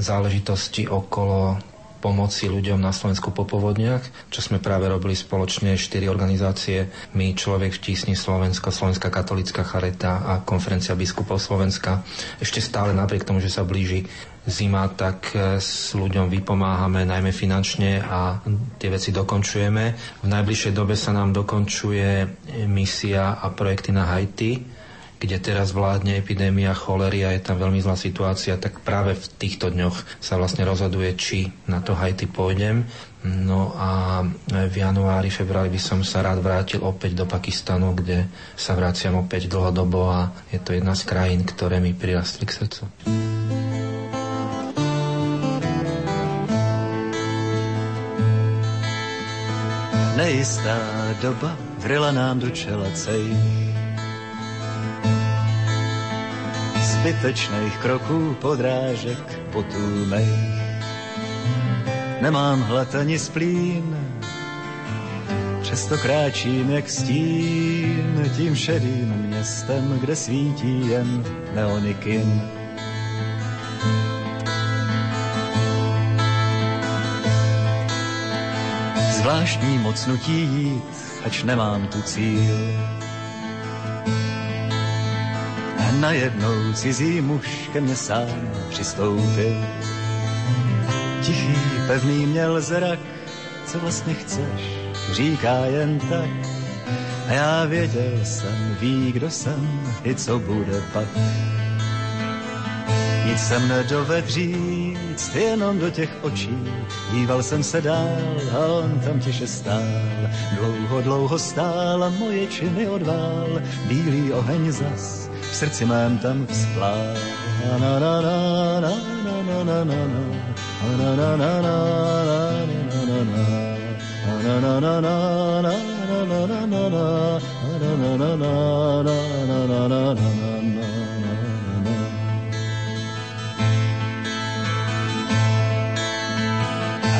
záležitosti okolo pomoci ľuďom na Slovensku po povodniach, čo sme práve robili spoločne štyri organizácie, my Človek v tísni Slovensko, Slovenská katolická chareta a konferencia biskupov Slovenska. Ešte stále napriek tomu, že sa blíži zima, tak e, s ľuďom vypomáhame najmä finančne a tie veci dokončujeme. V najbližšej dobe sa nám dokončuje misia a projekty na Haiti kde teraz vládne epidémia cholery a je tam veľmi zlá situácia, tak práve v týchto dňoch sa vlastne rozhoduje, či na to Haiti pôjdem. No a v januári, februári by som sa rád vrátil opäť do Pakistanu, kde sa vraciam opäť dlhodobo a je to jedna z krajín, ktoré mi prirastli k srdcu. Nejistá doba vrila nám do čela cej zbytečných kroků podrážek potůmej. Nemám hlad ani splín, přesto kráčím jak stín tím šedým městem, kde svítí jen neonikin. Zvláštní mocnutí jít, ač nemám tu cíl najednou cizí muž ke mně sám přistoupil. Tichý, pevný měl zrak, co vlastně chceš, říká jen tak. A já věděl jsem, ví, kdo jsem i co bude pak. Nic jsem nedovedl říct, jenom do těch očí. Díval jsem se dál a on tam tiše stál. Dlouho, dlouho stál a moje činy odvál. Bílý oheň zas v srdci mám tam vzplá.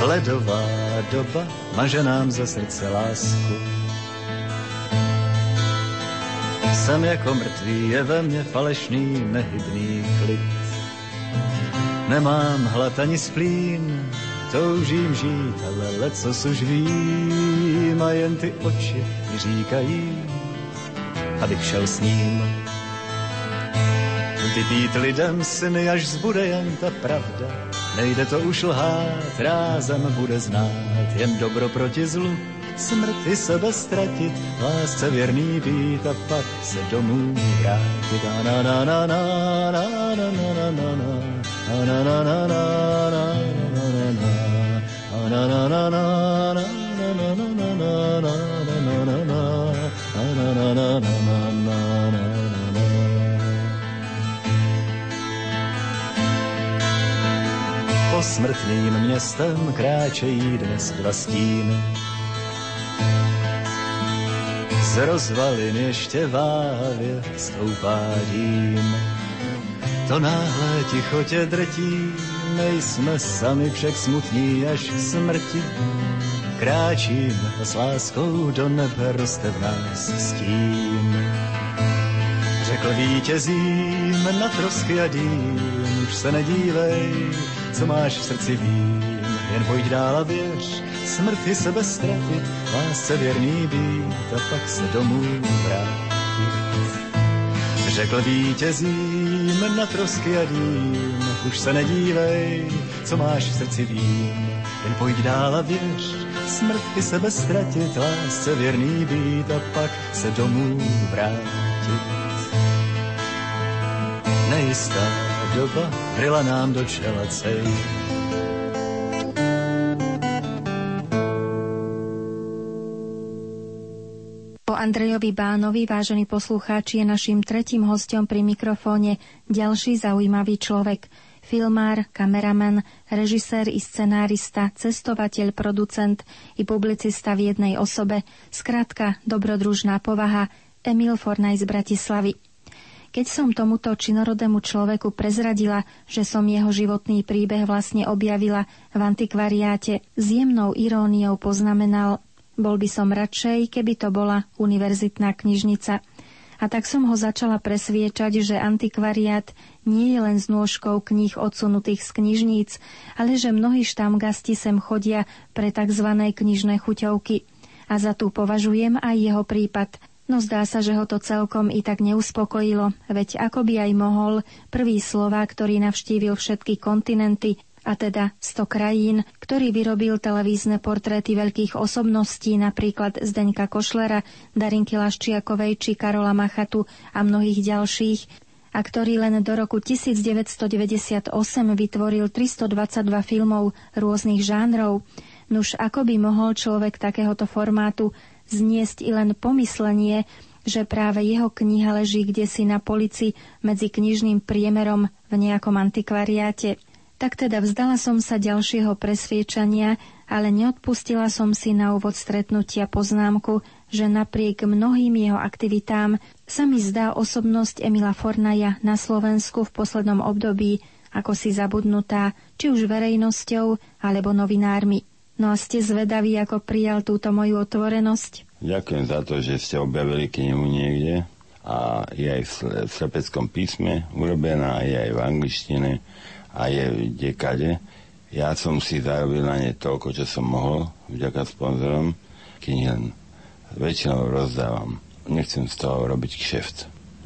Ledová doba maže nám ze srdce lásku, Jsem jako mrtvý, je ve mně falešný, nehybný klid. Nemám hlad ani splín, toužím žít, ale leco už vím a jen ty oči mi říkají, abych šel s ním. Vypít lidem syny, až zbude jen ta pravda, nejde to už lhát, rázem bude znát, jen dobro proti zlu, smrt i sebe ztratit, lásce věrný být a pak se domů vrátit. Na na na na na na na na na na na na na na na Posmrtným městem kráčejí dnes dva stíny. Z rozvalin ještě váhavě stoupá dým. To náhle ticho tě drtí, nejsme sami však smutní až k smrti. Kráčíme s láskou do nebe, roste v nás stín. Řekl vítězím na trosky a dým, už se nedívej, co máš v srdci vím, jen pojď dál a věř, smrti sebe ztratit, lásce věrný být a pak se domů vrátit. Řekl vítězím na trosky a dým, už se nedívej, co máš v srdci vím, jen pojď dál a věř, smrt i sebe ztratit, lásce věrný být a pak se domů vrátit. Nejistá doba vryla nám do čela cej, Andrejovi Bánovi, vážení poslucháči, je našim tretím hostom pri mikrofóne ďalší zaujímavý človek. Filmár, kameraman, režisér i scenárista, cestovateľ, producent i publicista v jednej osobe, skratka dobrodružná povaha, Emil Fornaj z Bratislavy. Keď som tomuto činorodému človeku prezradila, že som jeho životný príbeh vlastne objavila v antikvariáte, s jemnou iróniou poznamenal, bol by som radšej, keby to bola univerzitná knižnica. A tak som ho začala presviečať, že antikvariát nie je len s nôžkou kníh odsunutých z knižníc, ale že mnohí štamgasti sem chodia pre tzv. knižné chuťovky. A za tú považujem aj jeho prípad. No zdá sa, že ho to celkom i tak neuspokojilo, veď ako by aj mohol, prvý slova, ktorý navštívil všetky kontinenty, a teda 100 krajín, ktorý vyrobil televízne portréty veľkých osobností, napríklad Zdeňka Košlera, Darinky Laščiakovej či Karola Machatu a mnohých ďalších, a ktorý len do roku 1998 vytvoril 322 filmov rôznych žánrov. Nuž ako by mohol človek takéhoto formátu zniesť i len pomyslenie, že práve jeho kniha leží kde si na polici medzi knižným priemerom v nejakom antikvariáte – tak teda vzdala som sa ďalšieho presviečania, ale neodpustila som si na úvod stretnutia poznámku, že napriek mnohým jeho aktivitám sa mi zdá osobnosť Emila Fornaja na Slovensku v poslednom období ako si zabudnutá, či už verejnosťou alebo novinármi. No a ste zvedaví, ako prijal túto moju otvorenosť? Ďakujem za to, že ste objavili knihu niekde a je aj v slepeckom písme urobená, je aj v angličtine a je dekade. Ja som si zarobil na ne toľko, čo som mohol, vďaka sponzorom, keď len väčšinou rozdávam. Nechcem z toho robiť kšeft.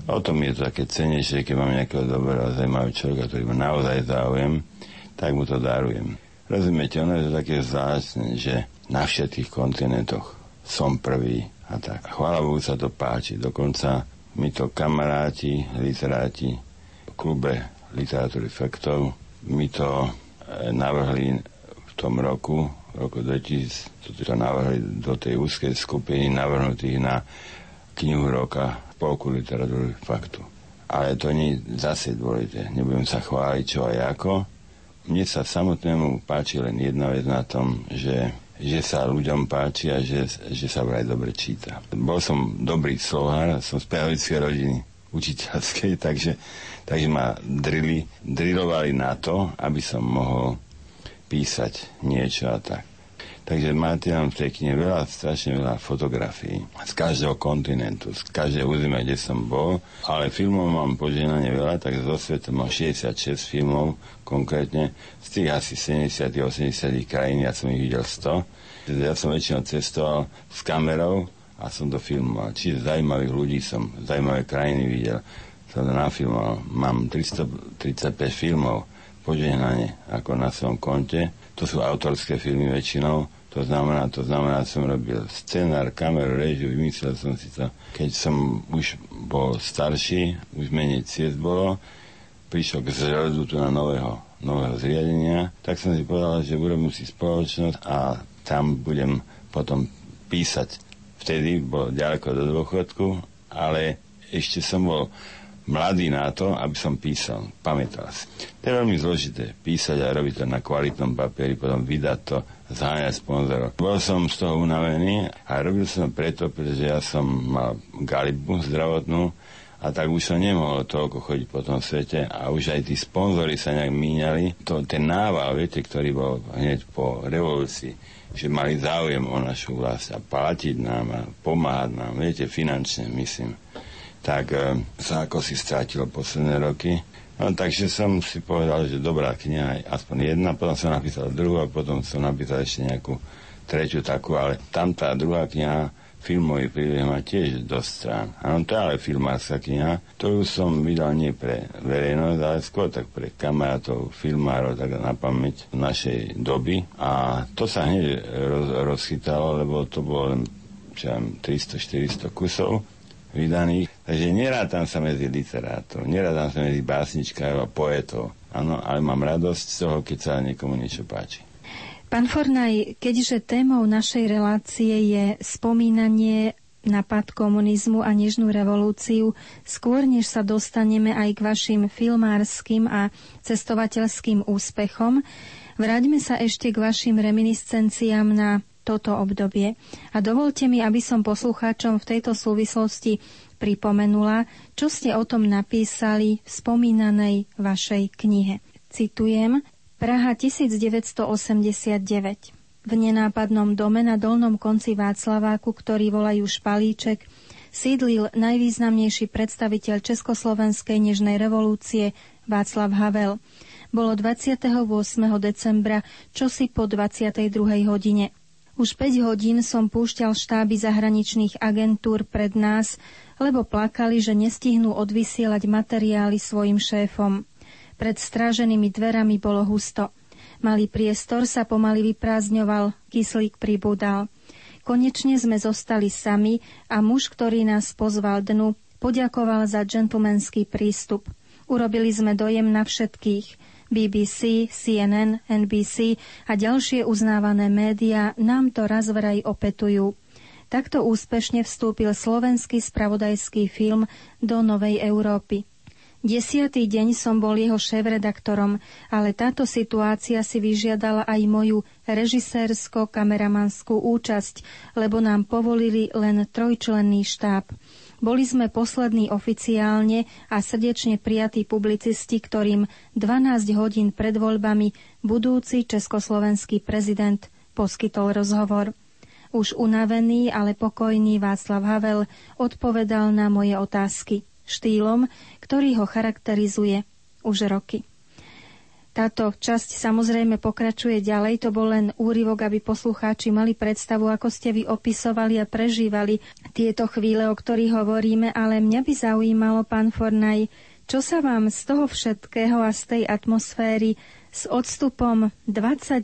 O tom je to také cenejšie, keď mám nejakého dobrého, zaujímavého človeka, ktorý ma naozaj záujem, tak mu to darujem. Rozumiete, ono je to také zvláštne, že na všetkých kontinentoch som prvý a tak. Chvála Bohu sa to páči. Dokonca mi to kamaráti, literáti klube literatúry faktov mi to navrhli v tom roku, v roku 2000, to teda navrhli do tej úzkej skupiny navrhnutých na knihu roka polku literatúry faktu. Ale to nie zase dôležité. Nebudem sa chváliť čo aj ako. Mne sa samotnému páči len jedna vec na tom, že že sa ľuďom páči a že, že sa vraj dobre číta. Bol som dobrý slovár, som z rodiny učiteľskej, takže, takže ma drili, drilovali na to, aby som mohol písať niečo a tak. Takže máte tam v tej knihe veľa, strašne veľa fotografií z každého kontinentu, z každého územia, kde som bol, ale filmov mám poženanie veľa, tak zo sveta mám 66 filmov konkrétne, z tých asi 70 80 krajín, ja som ich videl 100. Ja som väčšinou cestoval s kamerou a som to filmoval. Čiže zaujímavých ľudí som, zaujímavé krajiny videl, som to nafilmoval. Mám 335 filmov požehnanie ako na svojom konte. To sú autorské filmy väčšinou to znamená, to znamená, som robil scenár, kameru, režiu, vymyslel som si to. Keď som už bol starší, už menej ciest bolo, prišiel k zrodu tu na nového, nového zriadenia, tak som si povedal, že urobím si spoločnosť a tam budem potom písať. Vtedy bol ďaleko do dôchodku, ale ešte som bol mladý na to, aby som písal. Pamätal si. To je veľmi zložité. Písať a robiť to na kvalitnom papieri, potom vydať to, zháňať sponzorov. Bol som z toho unavený a robil som preto, pretože ja som mal galibu zdravotnú a tak už som nemohol toľko chodiť po tom svete a už aj tí sponzory sa nejak míňali. To, ten nával, viete, ktorý bol hneď po revolúcii, že mali záujem o našu vlast a platiť nám a pomáhať nám, viete, finančne, myslím tak e, sa ako si strátilo posledné roky. No, takže som si povedal, že dobrá kniha je aspoň jedna, potom som napísal druhú a potom som napísal ešte nejakú tretiu takú, ale tam tá druhá kniha filmový príbeh má tiež dosť strán. Áno, to je ale filmárska kniha, ktorú som vydal nie pre verejnosť, ale skôr tak pre kamarátov, filmárov, tak na pamäť našej doby. A to sa hneď roz, rozchytalo, lebo to bolo len 300-400 kusov vydaných. Takže nerátam sa medzi literátov, nerátam sa medzi básničkárov a poetov. Áno, ale mám radosť z toho, keď sa niekomu niečo páči. Pán Fornaj, keďže témou našej relácie je spomínanie na pad komunizmu a nežnú revolúciu, skôr než sa dostaneme aj k vašim filmárskym a cestovateľským úspechom, vráťme sa ešte k vašim reminiscenciám na toto obdobie. A dovolte mi, aby som poslucháčom v tejto súvislosti pripomenula, čo ste o tom napísali v spomínanej vašej knihe. Citujem Praha 1989 v nenápadnom dome na dolnom konci Václaváku, ktorý volajú Špalíček, sídlil najvýznamnejší predstaviteľ Československej nežnej revolúcie Václav Havel. Bolo 28. decembra, čosi po 22. hodine. Už 5 hodín som púšťal štáby zahraničných agentúr pred nás, lebo plakali, že nestihnú odvysielať materiály svojim šéfom. Pred stráženými dverami bolo husto. Malý priestor sa pomaly vyprázdňoval, kyslík pribúdal. Konečne sme zostali sami a muž, ktorý nás pozval dnu, poďakoval za džentlmenský prístup. Urobili sme dojem na všetkých – BBC, CNN, NBC a ďalšie uznávané médiá nám to raz vraj opetujú. Takto úspešne vstúpil slovenský spravodajský film do Novej Európy. Desiatý deň som bol jeho šéf-redaktorom, ale táto situácia si vyžiadala aj moju režisérsko-kameramanskú účasť, lebo nám povolili len trojčlenný štáb. Boli sme poslední oficiálne a srdečne prijatí publicisti, ktorým 12 hodín pred voľbami budúci československý prezident poskytol rozhovor. Už unavený, ale pokojný Václav Havel odpovedal na moje otázky štýlom, ktorý ho charakterizuje už roky. Táto časť samozrejme pokračuje ďalej, to bol len úryvok, aby poslucháči mali predstavu, ako ste vy opisovali a prežívali tieto chvíle, o ktorých hovoríme, ale mňa by zaujímalo, pán Fornaj, čo sa vám z toho všetkého a z tej atmosféry s odstupom 21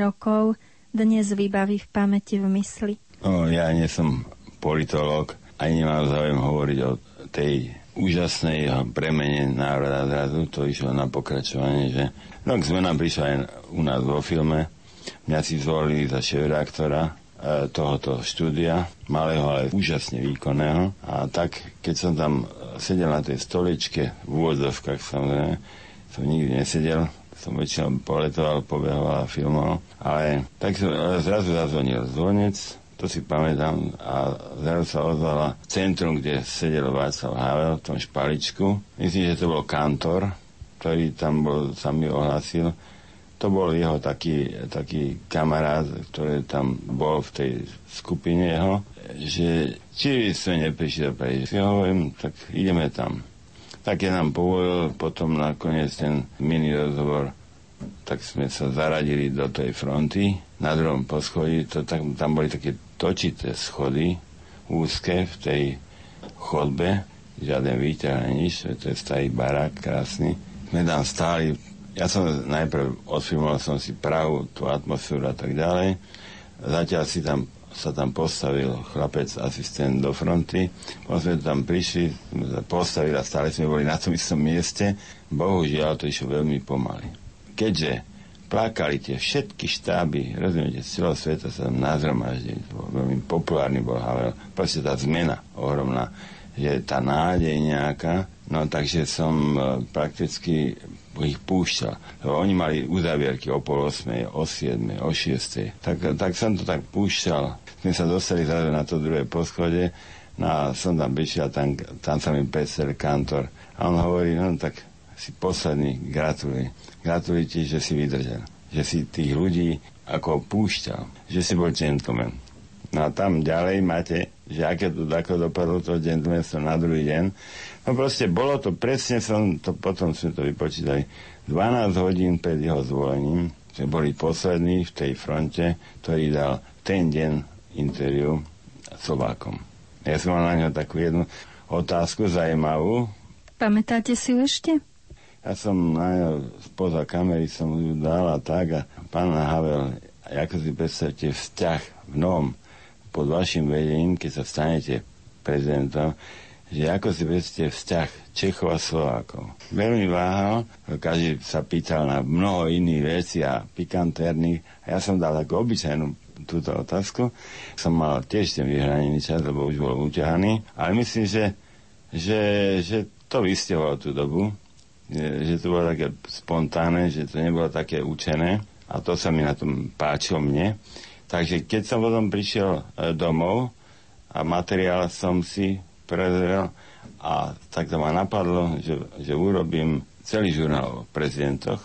rokov dnes vybaví v pamäti v mysli? No, ja nie som politolog, ani nemám záujem hovoriť o tej úžasnej premene národa zrazu, to išlo na pokračovanie, že no k zmenám prišla aj u nás vo filme. Mňa si zvolili za šéf-reaktora e, tohoto štúdia, malého, ale úžasne výkonného. A tak, keď som tam sedel na tej stoličke, v úvodzovkách samozrejme, som nikdy nesedel, som väčšinou poletoval, pobehoval a filmoval, ale tak som, ale zrazu zazvonil zvonec, to si pamätám, a zrazu sa ozvala centrum, kde sedel Václav Havel v tom špaličku. Myslím, že to bol kantor, ktorý tam bol, sa mi ohlásil. To bol jeho taký, taký kamarát, ktorý tam bol v tej skupine jeho, že či sme neprišli do Paríža. Ja hovorím, tak ideme tam. Tak je nám povolil potom nakoniec ten mini rozhovor tak sme sa zaradili do tej fronty na druhom poschodí. To, tak, tam boli také točité schody, úzke v tej chodbe, žiaden výťah ani nič, to je starý barák krásny. Sme tam stáli, ja som najprv odfilmoval som si Prahu, tú atmosféru a tak ďalej. Zatiaľ si tam sa tam postavil chlapec, asistent do fronty. Potom sme tam prišli, sme sa postavili a stále sme boli na tom istom mieste. Bohužiaľ to išlo veľmi pomaly. Keďže plakali tie všetky štáby, rozumiete, z celého sveta sa tam nazromaždili. Veľmi populárny bol Havel. Proste tá zmena ohromná, že tá nádej nejaká, no takže som e, prakticky ich púšťal. Lebo oni mali uzavierky o pol osmej, o siedmej, o šiestej. Tak, tak som to tak púšťal. Sme sa dostali zase na to druhé poschode, no a som tam prišiel, tam, tam sa mi predstavil kantor. A on hovorí, no tak si posledný, gratuluj. Gratuluj ti, že si vydržal. Že si tých ľudí ako púšťal. Že si bol gentleman. No a tam ďalej máte, že aké to ako dopadlo to gentlemanstvo na druhý deň. No proste bolo to, presne som to, potom sme to vypočítali, 12 hodín pred jeho zvolením, že boli poslední v tej fronte, ktorý dal ten deň interviu Slovákom. Ja som mal na ňo takú jednu otázku zaujímavú. Pamätáte si ešte? Ja som na spoza kamery som ju dal a tak a pán Havel, ako si predstavte vzťah v nom pod vašim vedením, keď sa stanete prezidentom, že ako si predstavte vzťah Čechov a Slovákov. Veľmi váhal, každý sa pýtal na mnoho iných vecí a pikantérnych a ja som dal takú obyčajnú túto otázku. Som mal tiež ten vyhranený čas, lebo už bol uťahaný, ale myslím, že, že, že to vystihlo tú dobu že to bolo také spontánne, že to nebolo také učené a to sa mi na tom páčilo mne. Takže keď som potom prišiel e, domov a materiál som si prezrel a tak to ma napadlo, že, že urobím celý žurnál o prezidentoch,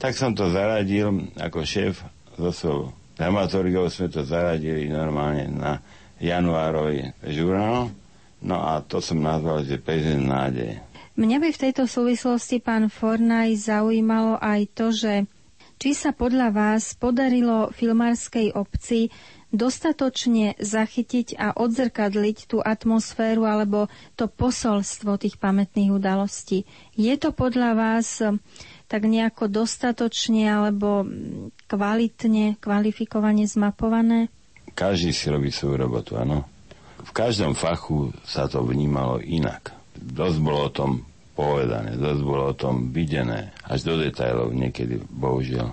tak som to zaradil ako šéf so svojou dramaturgiou sme to zaradili normálne na januárový žurnál. No a to som nazval, že prezident nádeje. Mňa by v tejto súvislosti, pán Fornaj, zaujímalo aj to, že či sa podľa vás podarilo filmárskej obci dostatočne zachytiť a odzrkadliť tú atmosféru alebo to posolstvo tých pamätných udalostí. Je to podľa vás tak nejako dostatočne alebo kvalitne, kvalifikovane zmapované? Každý si robí svoju robotu, áno. V každom fachu sa to vnímalo inak. Dosť bolo o tom povedané, dosť bolo o tom videné, až do detajlov niekedy, bohužiaľ.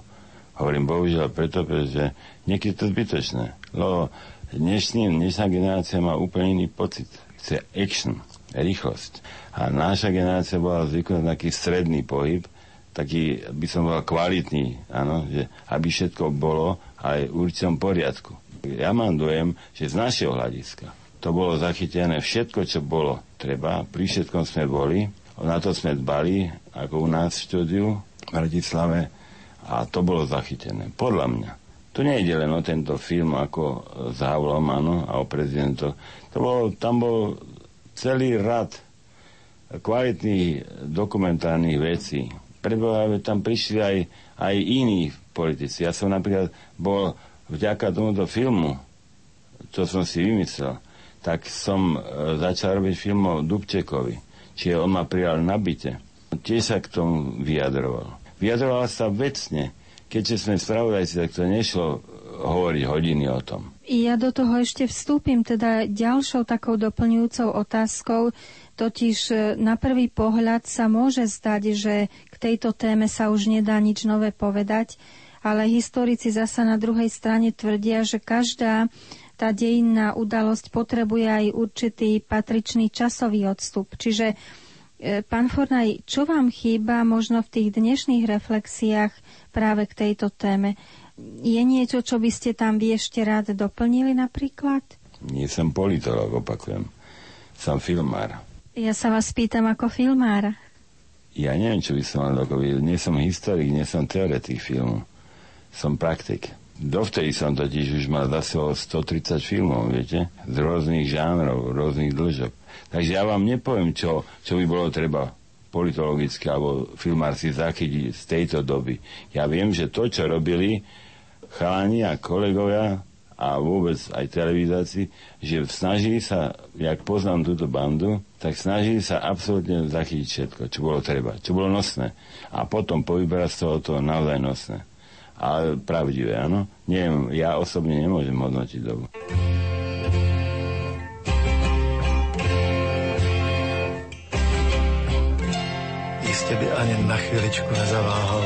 Hovorím bohužiaľ preto, pretože niekedy to zbytočné. Lebo dnešný, dnešná generácia má úplne iný pocit. Chce action, rýchlosť. A naša generácia bola zvyknutá na taký stredný pohyb, taký, by som bol kvalitný, áno, že aby všetko bolo aj v určitom poriadku. Ja mám dojem, že z našeho hľadiska to bolo zachytené všetko, čo bolo treba, pri všetkom sme boli, na to sme dbali, ako u nás v štúdiu v Bratislave a to bolo zachytené. Podľa mňa. Tu nejde len o tento film ako s Havlom, áno, a o prezidentoch. To bolo, tam bol celý rad kvalitných dokumentárnych vecí. Preboha, tam prišli aj, aj iní politici. Ja som napríklad bol vďaka tomuto filmu, čo som si vymyslel, tak som e, začal robiť film o Dubčekovi čiže on ma prijal na byte. Tiež sa k tomu vyjadroval. Vyjadroval sa vecne. Keďže sme spravodajci, tak to nešlo hovoriť hodiny o tom. Ja do toho ešte vstúpim teda ďalšou takou doplňujúcou otázkou, totiž e, na prvý pohľad sa môže zdať, že k tejto téme sa už nedá nič nové povedať, ale historici zasa na druhej strane tvrdia, že každá tá dejinná udalosť potrebuje aj určitý patričný časový odstup. Čiže e, Pán Fornaj, čo vám chýba možno v tých dnešných reflexiách práve k tejto téme? Je niečo, čo by ste tam vy ešte rád doplnili napríklad? Nie som politolog, opakujem. Som filmár. Ja sa vás pýtam ako filmára. Ja neviem, čo by som mal dokoviť. Nie som historik, nie som teoretik filmu. Som praktik. Dovtedy som totiž už mal za 130 filmov, viete? Z rôznych žánrov, rôznych dĺžok. Takže ja vám nepoviem, čo, čo by bolo treba politologicky alebo filmár si zachytiť z tejto doby. Ja viem, že to, čo robili chalani a kolegovia a vôbec aj televizáci, že snažili sa, jak poznám túto bandu, tak snažili sa absolútne zachytiť všetko, čo bolo treba, čo bolo nosné. A potom povyberať z toho to naozaj nosné. Ale pravdivé, áno. Neviem, ja osobne nemôžem hodnotiť dobu. Jistě by ani na chviličku nezaváhal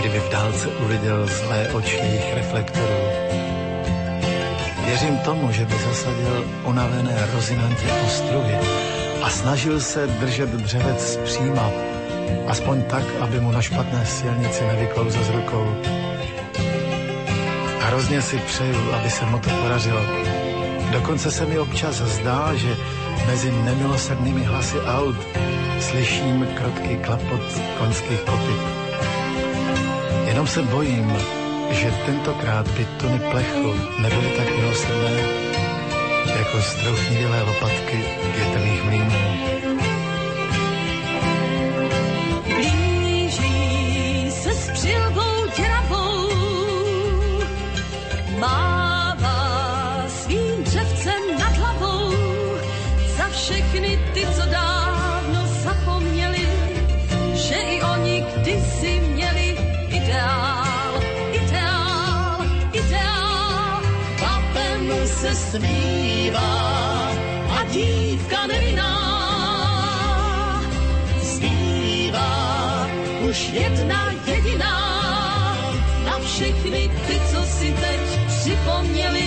kdyby v dálce uviděl zlé oči reflektorů. Věřím tomu, že by zasadil unavené rozinantě ostruhy a snažil se držet dřevec příma, aspoň tak, aby mu na špatné silnici nevyklouzl z rukou. Hrozně si přeju, aby se mu to podařilo. Dokonce se mi občas zdá, že mezi nemilosrdnými hlasy aut slyším krotký klapot koňských kopyt. Jenom se bojím, že tentokrát by tony plechu nebyly tak milosrdné, jako strouchnivělé lopatky větrných mlínů. Přilbou děravou, mává svým dřevcem nad hlavou za všechny ty, co dávno zapomněli, že i oni kdysi měli ideál, ideál, ideál. Chlapem se smívá a dívka nevinná. Zbývá už jedna všechny ty, co si teď připomněli,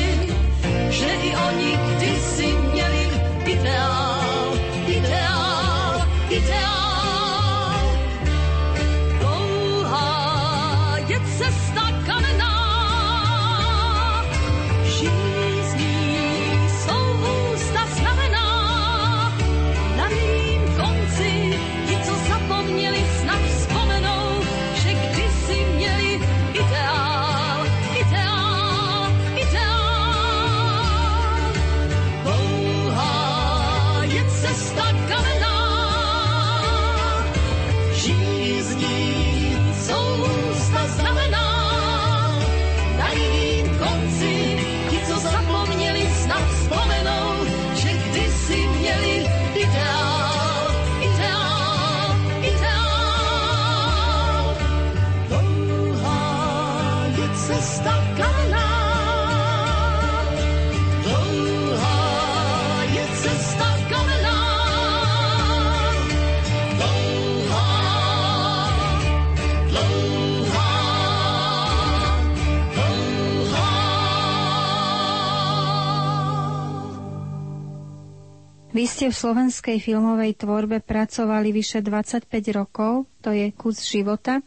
Vy ste v slovenskej filmovej tvorbe pracovali vyše 25 rokov, to je kus života.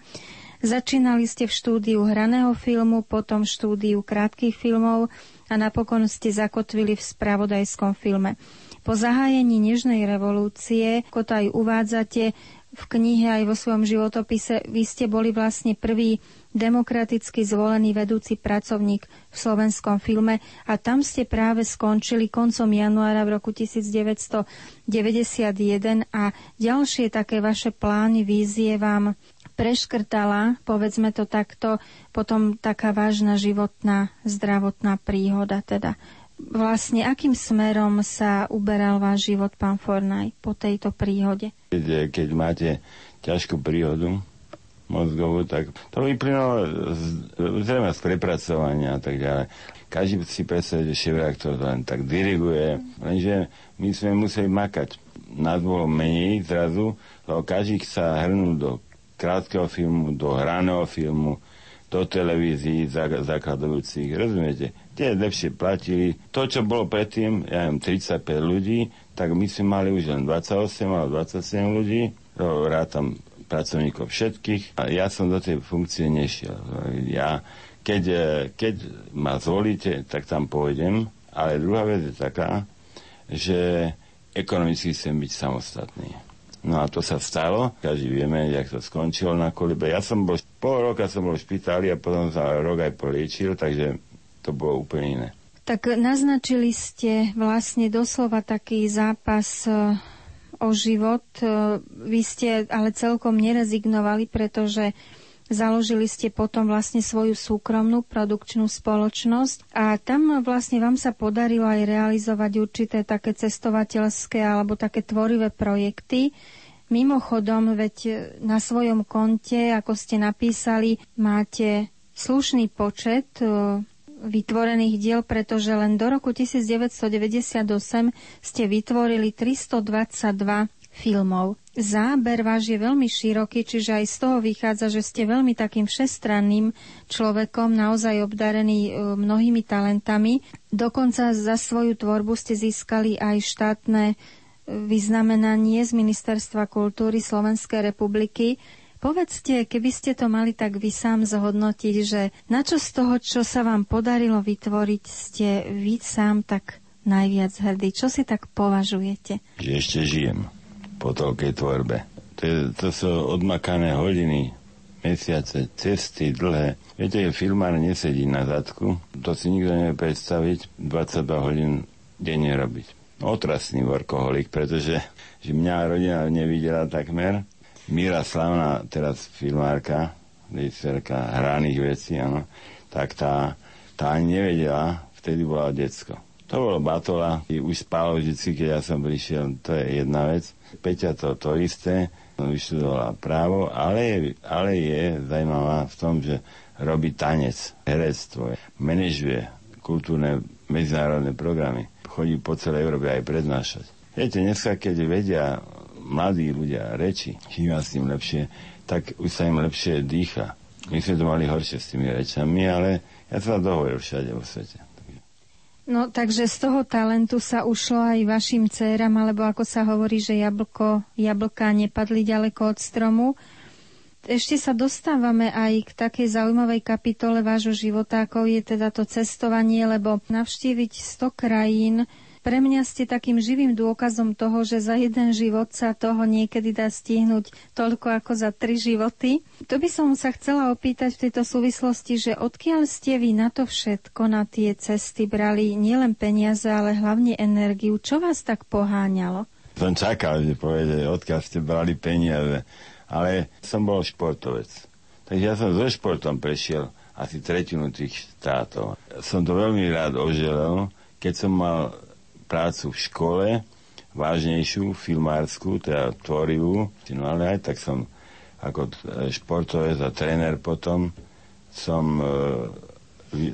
Začínali ste v štúdiu hraného filmu, potom v štúdiu krátkých filmov a napokon ste zakotvili v spravodajskom filme. Po zahájení Nežnej revolúcie, ako to aj uvádzate v knihe aj vo svojom životopise, vy ste boli vlastne prvý demokraticky zvolený vedúci pracovník v slovenskom filme a tam ste práve skončili koncom januára v roku 1991 a ďalšie také vaše plány, vízie vám preškrtala, povedzme to takto, potom taká vážna životná, zdravotná príhoda. Teda vlastne akým smerom sa uberal váš život, pán Fornaj, po tejto príhode? Keď, máte ťažkú príhodu, mozgovú, tak to vyplynulo zrejme z prepracovania a tak ďalej. Každý si predstaví, že šéf-reaktor to len tak diriguje, lenže my sme museli makať. Nás bolo menej zrazu, lebo každý sa hrnul do krátkeho filmu, do hraného filmu, do televízií zakladujúcich. Rozumiete? Tie lepšie platili. To, čo bolo predtým, ja neviem, 35 ľudí, tak my sme mali už len 28 alebo 27 ľudí. Rátam pracovníkov všetkých. A ja som do tej funkcie nešiel. Ja, keď, e, keď ma zvolíte, tak tam pôjdem. Ale druhá vec je taká, že ekonomicky chcem byť samostatný. No a to sa stalo, každý vieme, jak to skončilo na kolibe. Ja som bol, pol roka som bol v špitáli a potom sa rok aj poliečil, takže to bolo úplne iné. Tak naznačili ste vlastne doslova taký zápas e, o život. E, vy ste ale celkom nerezignovali, pretože Založili ste potom vlastne svoju súkromnú produkčnú spoločnosť a tam vlastne vám sa podarilo aj realizovať určité také cestovateľské alebo také tvorivé projekty. Mimochodom, veď na svojom konte, ako ste napísali, máte slušný počet e, vytvorených diel, pretože len do roku 1998 ste vytvorili 322 filmov. Záber váš je veľmi široký, čiže aj z toho vychádza, že ste veľmi takým všestranným človekom, naozaj obdarený e, mnohými talentami. Dokonca za svoju tvorbu ste získali aj štátne e, vyznamenanie z Ministerstva kultúry Slovenskej republiky. Povedzte, keby ste to mali tak vy sám zhodnotiť, že na čo z toho, čo sa vám podarilo vytvoriť, ste vy sám tak najviac hrdí? Čo si tak považujete? Že ešte žijem po toľkej tvorbe. To, je, to sú odmakané hodiny, mesiace, cesty dlhé. Viete, filmár nesedí na zadku, to si nikto nevie predstaviť, 22 hodín denne robiť. Otrasný workoholik, pretože že mňa rodina nevidela takmer. Míra Slavná, teraz filmárka, režisérka hraných vecí, áno, tak tá, tá nevedela, vtedy bola decko. To bolo batola, už spalo vždy, keď ja som prišiel, to je jedna vec. Peťa to, to isté, vyštudovala právo, ale ale je zaujímavá v tom, že robí tanec, herectvo, manažuje kultúrne medzinárodné programy. Chodí po celej Európe aj prednášať. Viete, dneska, keď vedia mladí ľudia reči, čím s tým lepšie, tak už sa im lepšie dýcha. My sme to mali horšie s tými rečami, ale ja to dohovoril všade vo svete. No takže z toho talentu sa ušlo aj vašim dcerám, alebo ako sa hovorí, že jablko, jablka nepadli ďaleko od stromu. Ešte sa dostávame aj k takej zaujímavej kapitole vášho života, ako je teda to cestovanie, lebo navštíviť 100 krajín, pre mňa ste takým živým dôkazom toho, že za jeden život sa toho niekedy dá stihnúť toľko ako za tri životy. To by som sa chcela opýtať v tejto súvislosti, že odkiaľ ste vy na to všetko, na tie cesty brali nielen peniaze, ale hlavne energiu. Čo vás tak poháňalo? Som čakal, že povede, odkiaľ ste brali peniaze. Ale som bol športovec. Takže ja som so športom prešiel asi tretinu tých štátov. Som to veľmi rád oželel, keď som mal prácu v škole, vážnejšiu, filmárskú, teda tvorivú, no ale aj tak som ako športovec a tréner potom som e,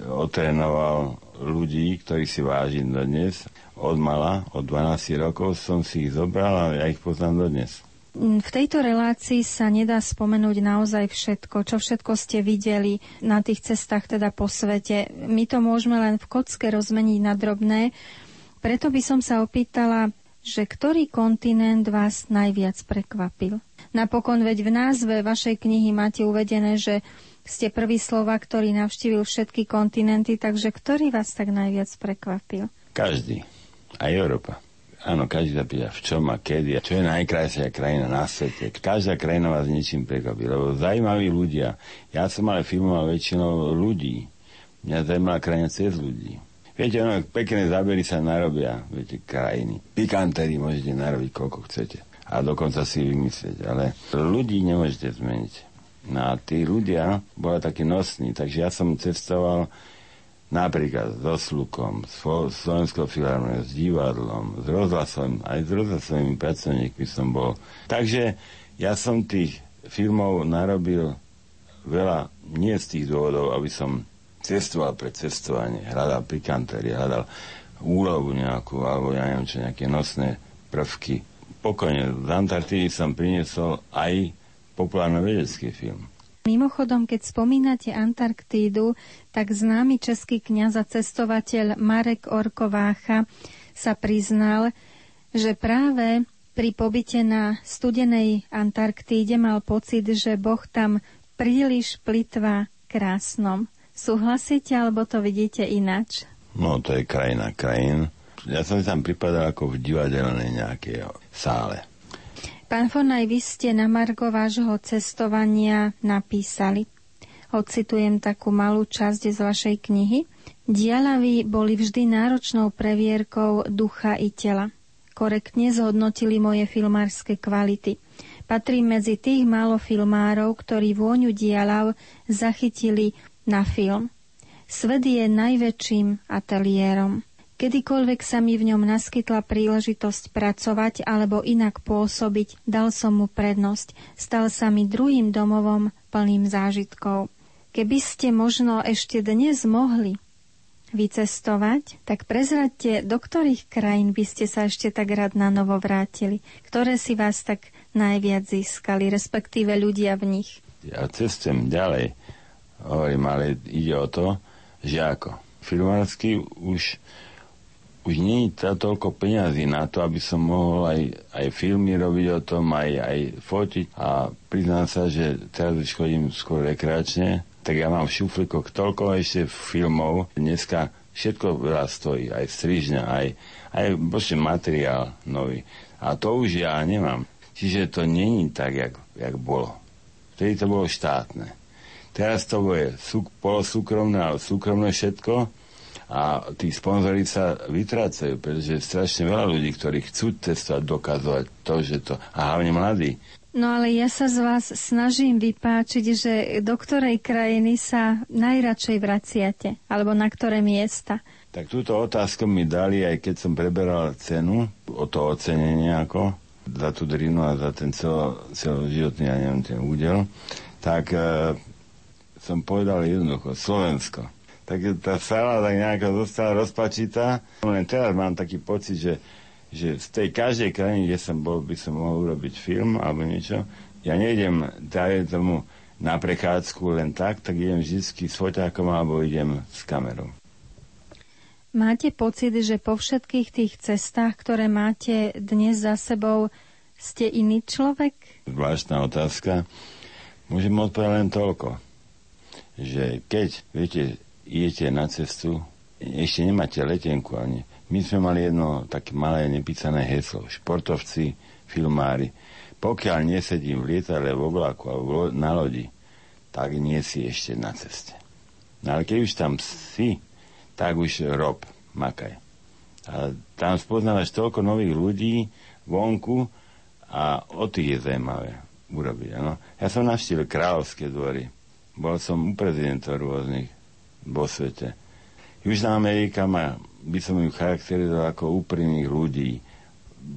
otrénoval ľudí, ktorí si vážim dodnes. Od mala, od 12 rokov som si ich zobral a ja ich poznám dodnes. V tejto relácii sa nedá spomenúť naozaj všetko, čo všetko ste videli na tých cestách teda po svete. My to môžeme len v kocke rozmeniť na drobné, preto by som sa opýtala, že ktorý kontinent vás najviac prekvapil? Napokon veď v názve vašej knihy máte uvedené, že ste prvý slova, ktorý navštívil všetky kontinenty, takže ktorý vás tak najviac prekvapil? Každý. Aj Európa. Áno, každý sa pýta, v čom a kedy. Čo je najkrajšia krajina na svete. Každá krajina vás niečím prekvapí, lebo zaujímaví ľudia. Ja som ale filmoval väčšinou ľudí. Mňa zaujímala krajina cez ľudí. Viete, ono, pekné zábery sa narobia, viete, krajiny. Pikantery môžete narobiť, koľko chcete. A dokonca si vymyslieť, ale ľudí nemôžete zmeniť. No a tí ľudia boli takí nosní, takže ja som cestoval napríklad so Slukom, s Slovenskou filharmoniou, s divadlom, s rozhlasom, aj s rozhlasovými pracovníkmi som bol. Takže ja som tých filmov narobil veľa nie z tých dôvodov, aby som cestoval pre cestovanie, hľadal pikantérie, hľadal úlohu nejakú, alebo ja neviem čo, nejaké nosné prvky. Pokojne, z Antarktidy som priniesol aj populárno vedecký film. Mimochodom, keď spomínate Antarktídu, tak známy český kňaz a cestovateľ Marek Orkovácha sa priznal, že práve pri pobyte na studenej Antarktíde mal pocit, že Boh tam príliš plitvá krásnom. Súhlasíte, alebo to vidíte inač? No, to je krajina krajín. Ja som tam pripadal ako v divadelnej nejakej sále. Pán Fornaj, vy ste na Margo vášho cestovania napísali. Ocitujem takú malú časť z vašej knihy. Dialavy boli vždy náročnou previerkou ducha i tela. Korektne zhodnotili moje filmárske kvality. Patrím medzi tých málo filmárov, ktorí vôňu dialav zachytili na film. Svet je najväčším ateliérom. Kedykoľvek sa mi v ňom naskytla príležitosť pracovať alebo inak pôsobiť, dal som mu prednosť. Stal sa mi druhým domovom plným zážitkov. Keby ste možno ešte dnes mohli vycestovať, tak prezradte, do ktorých krajín by ste sa ešte tak rád na novo vrátili, ktoré si vás tak najviac získali, respektíve ľudia v nich. Ja cestujem ďalej, hovorím, ale ide o to, že ako. Filmársky už už nie je toľko peňazí na to, aby som mohol aj, aj filmy robiť o tom, aj, aj fotiť. A priznám sa, že teraz už chodím skôr rekreačne, tak ja mám v šuflikoch toľko ešte filmov. Dneska všetko veľa stojí, aj strižňa, aj, aj bože, materiál nový. A to už ja nemám. Čiže to není tak, jak, jak bolo. Vtedy to bolo štátne. Teraz to bude sú, polosúkromné, ale súkromné všetko a tí sponzori sa vytrácajú, pretože je strašne veľa ľudí, ktorí chcú testovať, dokazovať to, že to... A hlavne mladí. No ale ja sa z vás snažím vypáčiť, že do ktorej krajiny sa najradšej vraciate, alebo na ktoré miesta? Tak túto otázku mi dali, aj keď som preberal cenu, o to ocenenie ako, za tú drinu a za ten celo, celoživotný, ja neviem, ten údel, tak e, som povedal jednoducho, Slovensko tak tá sála tak nejako zostala rozpačitá. Len teraz mám taký pocit, že, že z tej každej krajiny, kde som bol, by som mohol urobiť film alebo niečo. Ja nejdem dajem tomu na prechádzku len tak, tak idem vždy s foťákom alebo idem s kamerou. Máte pocit, že po všetkých tých cestách, ktoré máte dnes za sebou, ste iný človek? Zvláštna otázka. Môžem odpovedať len toľko, že keď, viete, idete na cestu, ešte nemáte letenku ani. My sme mali jedno také malé nepísané heslo. Športovci, filmári. Pokiaľ nesedím v lietadle, v oblaku alebo na lodi, tak nie si ešte na ceste. No ale keď už tam si, tak už rob, makaj. A tam spoznávaš toľko nových ľudí vonku a o tých je zaujímavé urobiť. Ano. Ja som navštívil kráľovské dvory. Bol som u prezidentov rôznych vo svete. Južná Amerika má, by som ju charakterizoval ako úprimných ľudí,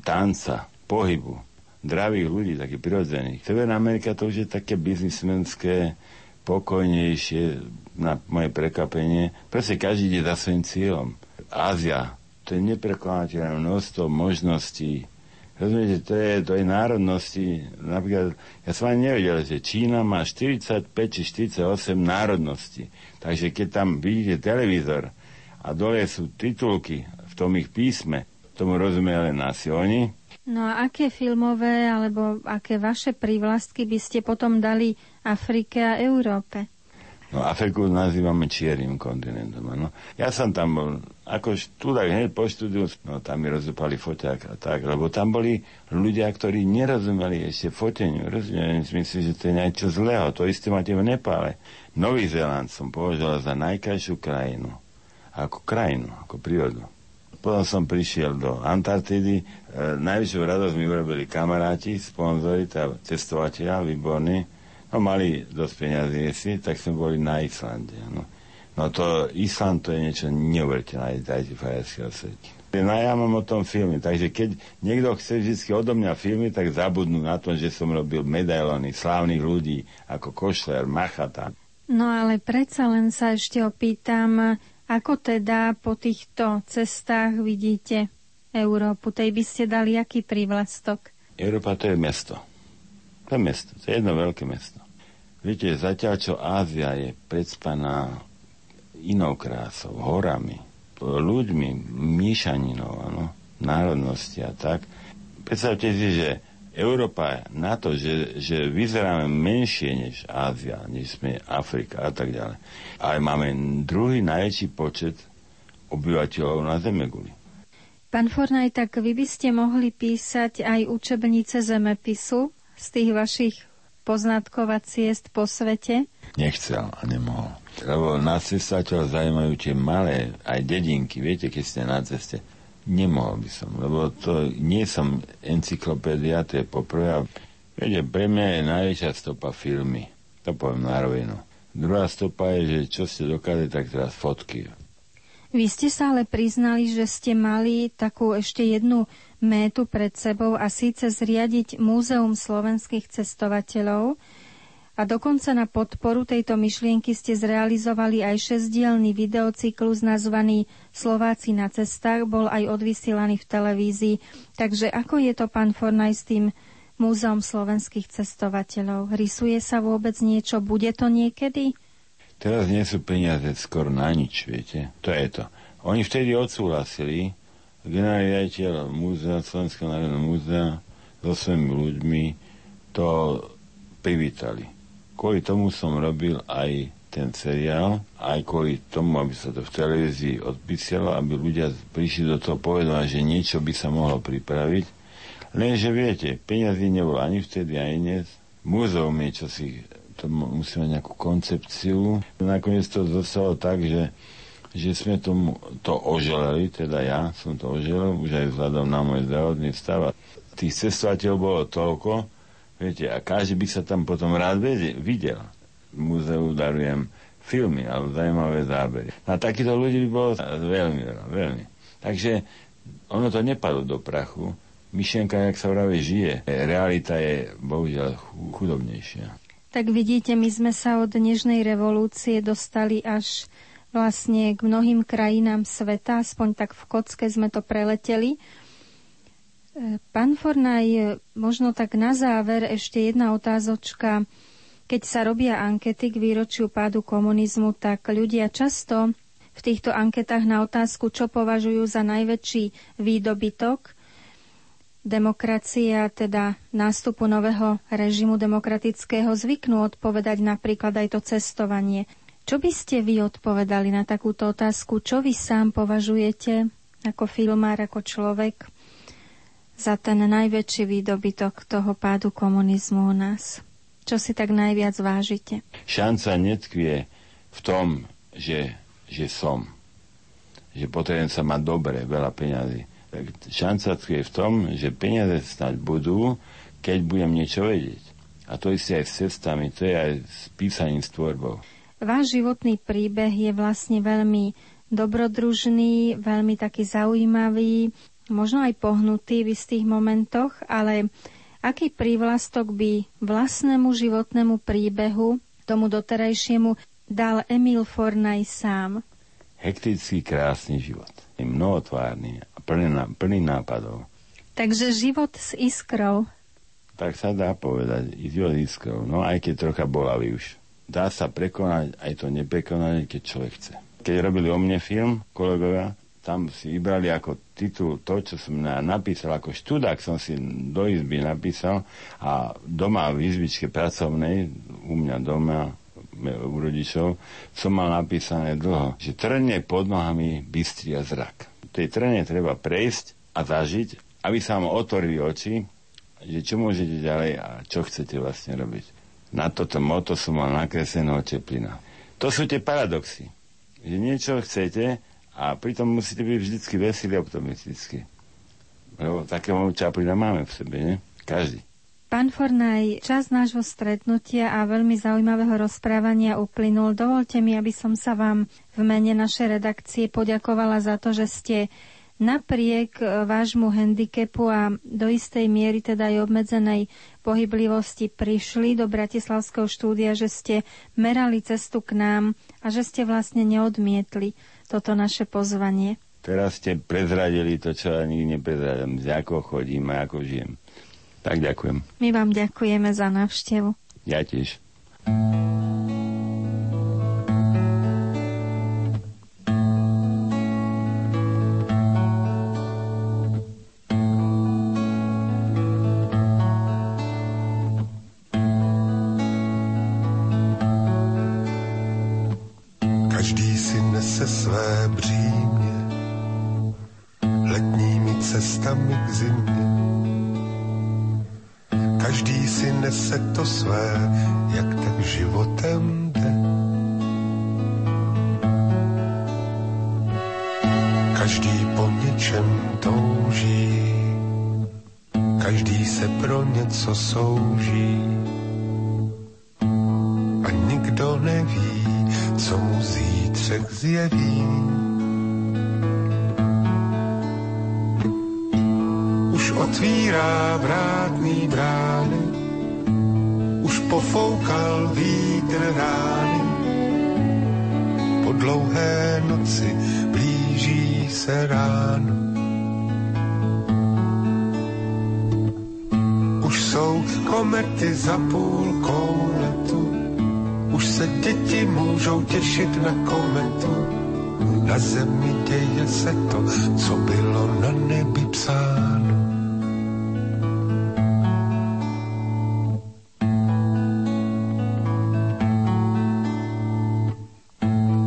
tanca, pohybu, zdravých ľudí, takých prirodzených. Severná Amerika to už je také biznismenské, pokojnejšie, na moje prekvapenie. Proste každý ide za svojím cieľom. Ázia, to je neprekonateľné množstvo možností, Rozumiete, to je, to je národnosti. Napríklad, ja som ani nevedel, že Čína má 45 či 48 národností. Takže keď tam vidíte televízor a dole sú titulky v tom ich písme, tomu rozumie len asi oni. No a aké filmové alebo aké vaše prívlastky by ste potom dali Afrike a Európe? No Afriku nazývame čiernym kontinentom. No. Ja som tam bol, ako študák hneď po štúdiu, no tam mi rozúpali foťák a tak, lebo tam boli ľudia, ktorí nerozumeli ešte foteniu. Rozumiem, myslím, že to je niečo zlého. To isté máte v Nepále. Nový Zéland som považoval za najkrajšiu krajinu. Ako krajinu, ako prírodu. Potom som prišiel do Antarktidy. E, najvyššiu radosť mi urobili kamaráti, sponzori, tá cestovateľa, výborní No mali dosť peňazí si, tak sme boli na Islande. No. no to Island to je niečo neuveriteľné, aj dajte frajerského svete. No ja mám o tom filmy, takže keď niekto chce vždy odo mňa filmy, tak zabudnú na to, že som robil medailony slávnych ľudí ako Košler, Machata. No ale predsa len sa ešte opýtam, ako teda po týchto cestách vidíte Európu? Tej by ste dali aký prívlastok? Európa to je mesto. To je mesto, to je jedno veľké mesto. Viete, zatiaľ čo Ázia je predspaná inou krásou, horami, ľuďmi, míšaninou, ano, národnosti a tak. Predstavte si, že Európa na to, že, že vyzeráme menšie než Ázia, než sme Afrika a tak ďalej. Ale máme druhý najväčší počet obyvateľov na Zemeguli. Pán Fornaj, tak vy by ste mohli písať aj učebnice zemepisu z tých vašich poznatkov a ciest po svete? Nechcel a nemohol. Lebo nás cestovateľ zaujímajú tie malé, aj dedinky, viete, keď ste na ceste. Nemohol by som, lebo to nie som encyklopédia, to je poprvé. Viete, pre mňa je najväčšia stopa filmy. To poviem na rovinu. Druhá stopa je, že čo ste dokázali, tak teraz fotky. Vy ste sa ale priznali, že ste mali takú ešte jednu métu pred sebou a síce zriadiť Múzeum slovenských cestovateľov, a dokonca na podporu tejto myšlienky ste zrealizovali aj šesdielný videocyklus nazvaný Slováci na cestách, bol aj odvysielaný v televízii. Takže ako je to, pán Fornaj, s tým Múzeum slovenských cestovateľov? Rysuje sa vôbec niečo? Bude to niekedy? Teraz nie sú peniaze skoro na nič, viete. To je to. Oni vtedy odsúhlasili, generálny riaditeľ Múzea, Slovenského národného múzea so svojimi ľuďmi to privítali kvôli tomu som robil aj ten seriál, aj kvôli tomu, aby sa to v televízii odpísalo, aby ľudia prišli do toho povedať, že niečo by sa mohlo pripraviť. Lenže viete, peniazy nebolo ani vtedy, ani dnes. Múzeum je čo si, to musí nejakú koncepciu. Nakoniec to zostalo tak, že, že sme tomu to oželeli, teda ja som to oželel, už aj vzhľadom na môj zdravotný stav. Tých cestovateľov bolo toľko, Viete, a každý by sa tam potom rád videl. V múzeu darujem filmy alebo zaujímavé zábery. A takýchto ľudí by bolo veľmi veľa, veľmi. Takže ono to nepadlo do prachu. Myšlienka, jak sa práve žije. Realita je bohužiaľ chudobnejšia. Tak vidíte, my sme sa od dnešnej revolúcie dostali až vlastne k mnohým krajinám sveta, aspoň tak v kocke sme to preleteli. Pán Fornaj, možno tak na záver ešte jedna otázočka. Keď sa robia ankety k výročiu pádu komunizmu, tak ľudia často v týchto anketách na otázku, čo považujú za najväčší výdobytok demokracie a teda nástupu nového režimu demokratického zvyknú odpovedať napríklad aj to cestovanie. Čo by ste vy odpovedali na takúto otázku? Čo vy sám považujete ako filmár, ako človek? za ten najväčší výdobytok toho pádu komunizmu u nás? Čo si tak najviac vážite? Šanca netkvie v tom, že, že som. Že potrebujem sa mať dobre, veľa peňazí. Šanca tkvie v tom, že peniaze snať budú, keď budem niečo vedieť. A to isté aj s cestami, to je aj s písaním, s tvorbou. Váš životný príbeh je vlastne veľmi dobrodružný, veľmi taký zaujímavý možno aj pohnutý v istých momentoch, ale aký prívlastok by vlastnému životnému príbehu, tomu doterajšiemu, dal Emil Fornaj sám? Hektický, krásny život. Je mnohotvárny a plný, plný nápadov. Takže život s iskrou. Tak sa dá povedať, život s iskrou. No aj keď trocha bolavý už. Dá sa prekonať aj to neprekonanie, keď človek chce. Keď robili o mne film, kolegovia, tam si vybrali ako titul to, čo som napísal ako študák, som si do izby napísal a doma v izbičke pracovnej, u mňa doma, u rodičov, som mal napísané dlho, že trne pod nohami bystria zrak. Tej trne treba prejsť a zažiť, aby sa vám otvorili oči, že čo môžete ďalej a čo chcete vlastne robiť. Na toto moto som mal nakresleného Čeplina. To sú tie paradoxy. Že niečo chcete a pritom musíte byť vždycky veselý a optimistický. Lebo takého Čaplina máme v sebe, nie? Každý. Pán Fornaj, čas nášho stretnutia a veľmi zaujímavého rozprávania uplynul. Dovolte mi, aby som sa vám v mene našej redakcie poďakovala za to, že ste napriek e, vášmu handicapu a do istej miery teda aj obmedzenej pohyblivosti prišli do Bratislavského štúdia, že ste merali cestu k nám a že ste vlastne neodmietli toto naše pozvanie. Teraz ste prezradili to, čo ja nikdy neprezradím, ako chodím a ako žijem. Tak ďakujem. My vám ďakujeme za návštevu. Ja tiež. nese své břímě letními cestami k zimě. Každý si nese to své, jak tak životem jde. Každý po něčem touží, každý se pro něco souží však zjeví. Už otvírá vrátný brány, už pofoukal vítr rány. Po dlouhé noci blíží se ráno. Už jsou komety za půl koule, se děti můžou těšit na kometu. Na zemi děje se to, co bylo na nebi psáno.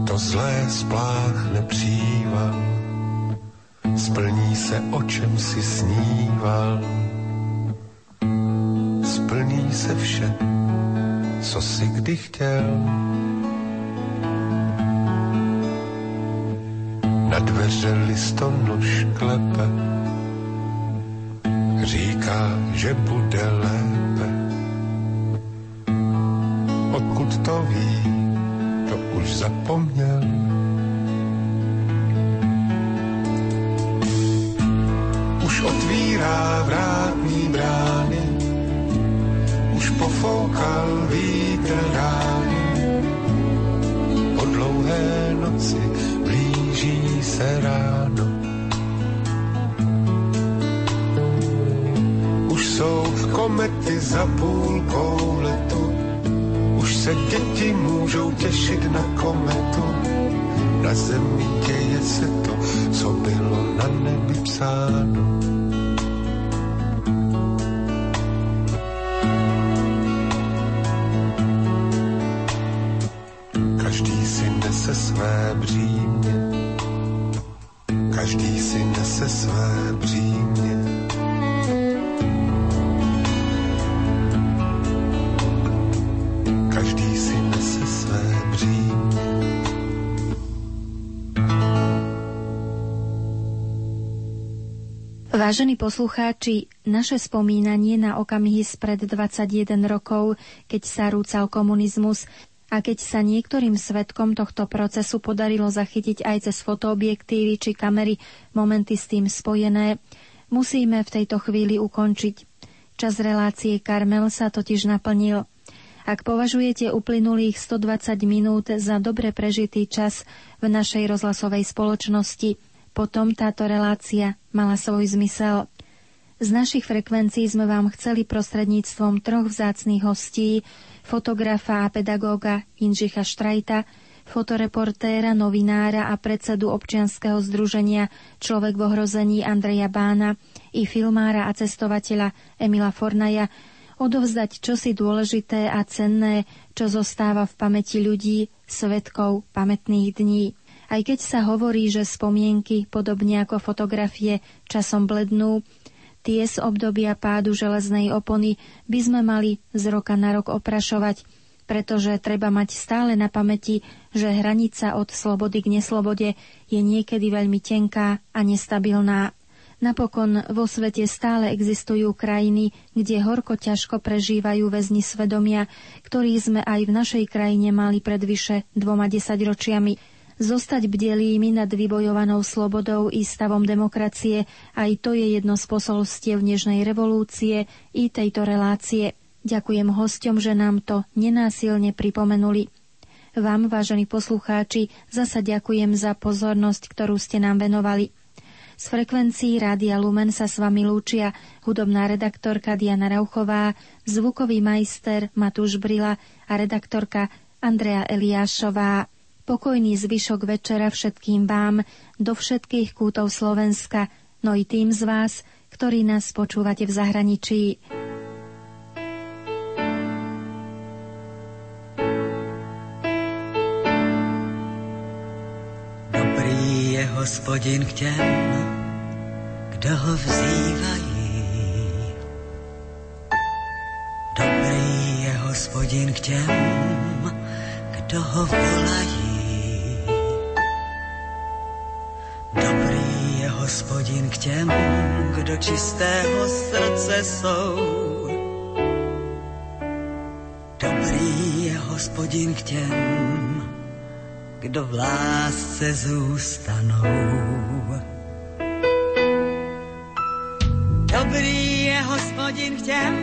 To zlé spláchne příva, splní se, o čem si sní ty chtěl. Na dveře listonož klepe, říká, že bude lépe. Odkud to ví, to už zapomněl. Už otvírá vrátní brány, už pofoukal víc zítra ráno. Po dlouhé noci blíží se ráno. Už jsou komety za půlkou letu, už se děti můžou těšit na kometu. Na zemi děje se to, co bylo na nebi psáno. Vážení poslucháči, naše spomínanie na okamihy spred 21 rokov, keď sa rúcal komunizmus a keď sa niektorým svetkom tohto procesu podarilo zachytiť aj cez fotoobjektívy či kamery momenty s tým spojené, musíme v tejto chvíli ukončiť. Čas relácie Karmel sa totiž naplnil. Ak považujete uplynulých 120 minút za dobre prežitý čas v našej rozhlasovej spoločnosti, potom táto relácia mala svoj zmysel. Z našich frekvencií sme vám chceli prostredníctvom troch vzácných hostí, fotografa a pedagóga Inžicha Štrajta, fotoreportéra, novinára a predsedu občianskeho združenia Človek v ohrození Andreja Bána i filmára a cestovateľa Emila Fornaja odovzdať čosi dôležité a cenné, čo zostáva v pamäti ľudí, svetkov pamätných dní. Aj keď sa hovorí, že spomienky, podobne ako fotografie, časom blednú, tie z obdobia pádu železnej opony by sme mali z roka na rok oprašovať, pretože treba mať stále na pamäti, že hranica od slobody k neslobode je niekedy veľmi tenká a nestabilná. Napokon vo svete stále existujú krajiny, kde horko ťažko prežívajú väzni svedomia, ktorých sme aj v našej krajine mali pred vyše dvoma desaťročiami Zostať bdelými nad vybojovanou slobodou i stavom demokracie, aj to je jedno z posolstiev dnešnej revolúcie i tejto relácie. Ďakujem hostom, že nám to nenásilne pripomenuli. Vám, vážení poslucháči, zasa ďakujem za pozornosť, ktorú ste nám venovali. Z frekvencií Rádia Lumen sa s vami lúčia hudobná redaktorka Diana Rauchová, zvukový majster Matúš Brila a redaktorka Andrea Eliášová. Pokojný zvyšok večera všetkým vám do všetkých kútov Slovenska, no i tým z vás, ktorí nás počúvate v zahraničí. Dobrý je hospodin k těm, kdo ho vzývají. Dobrý je hospodin k těm, kdo ho volají. Dobrý je hospodin k těm, kdo čistého srdce jsou. Dobrý je hospodin k těm, kdo v lásce zůstanou. Dobrý je hospodin k těm,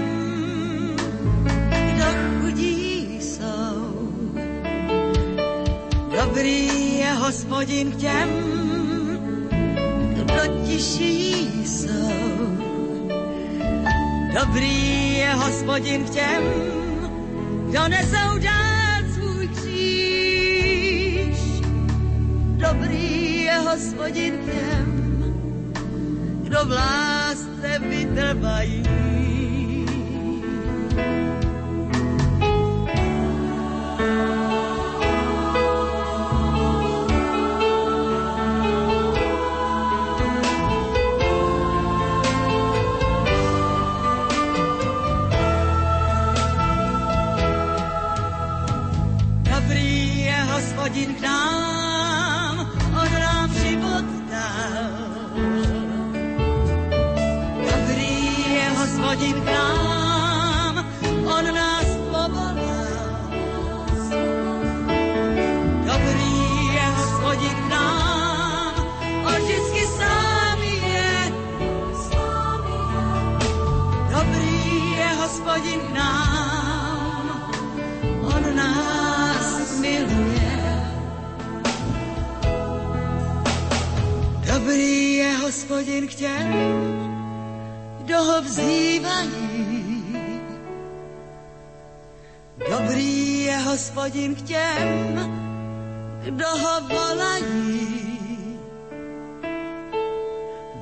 kdo chudí jsou. Dobrý je hospodin k těm, tiší jsou. Dobrý je hospodin k těm, kdo nesou dál svůj kříž. Dobrý je hospodin k těm, kdo v lásce vytrvají. odám, odolám život dál. Dobrý je hospodin k nám, on nás povolal. Dobrý je hospodin k nám, on vždycky sám je. Dobrý je hospodin k nám, hospodin k těm, kdo ho vzývají. Dobrý je hospodin k těm, kdo ho volají.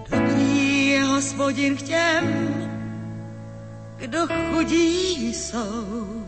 Dobrý je hospodin k těm, kdo chudí jsou.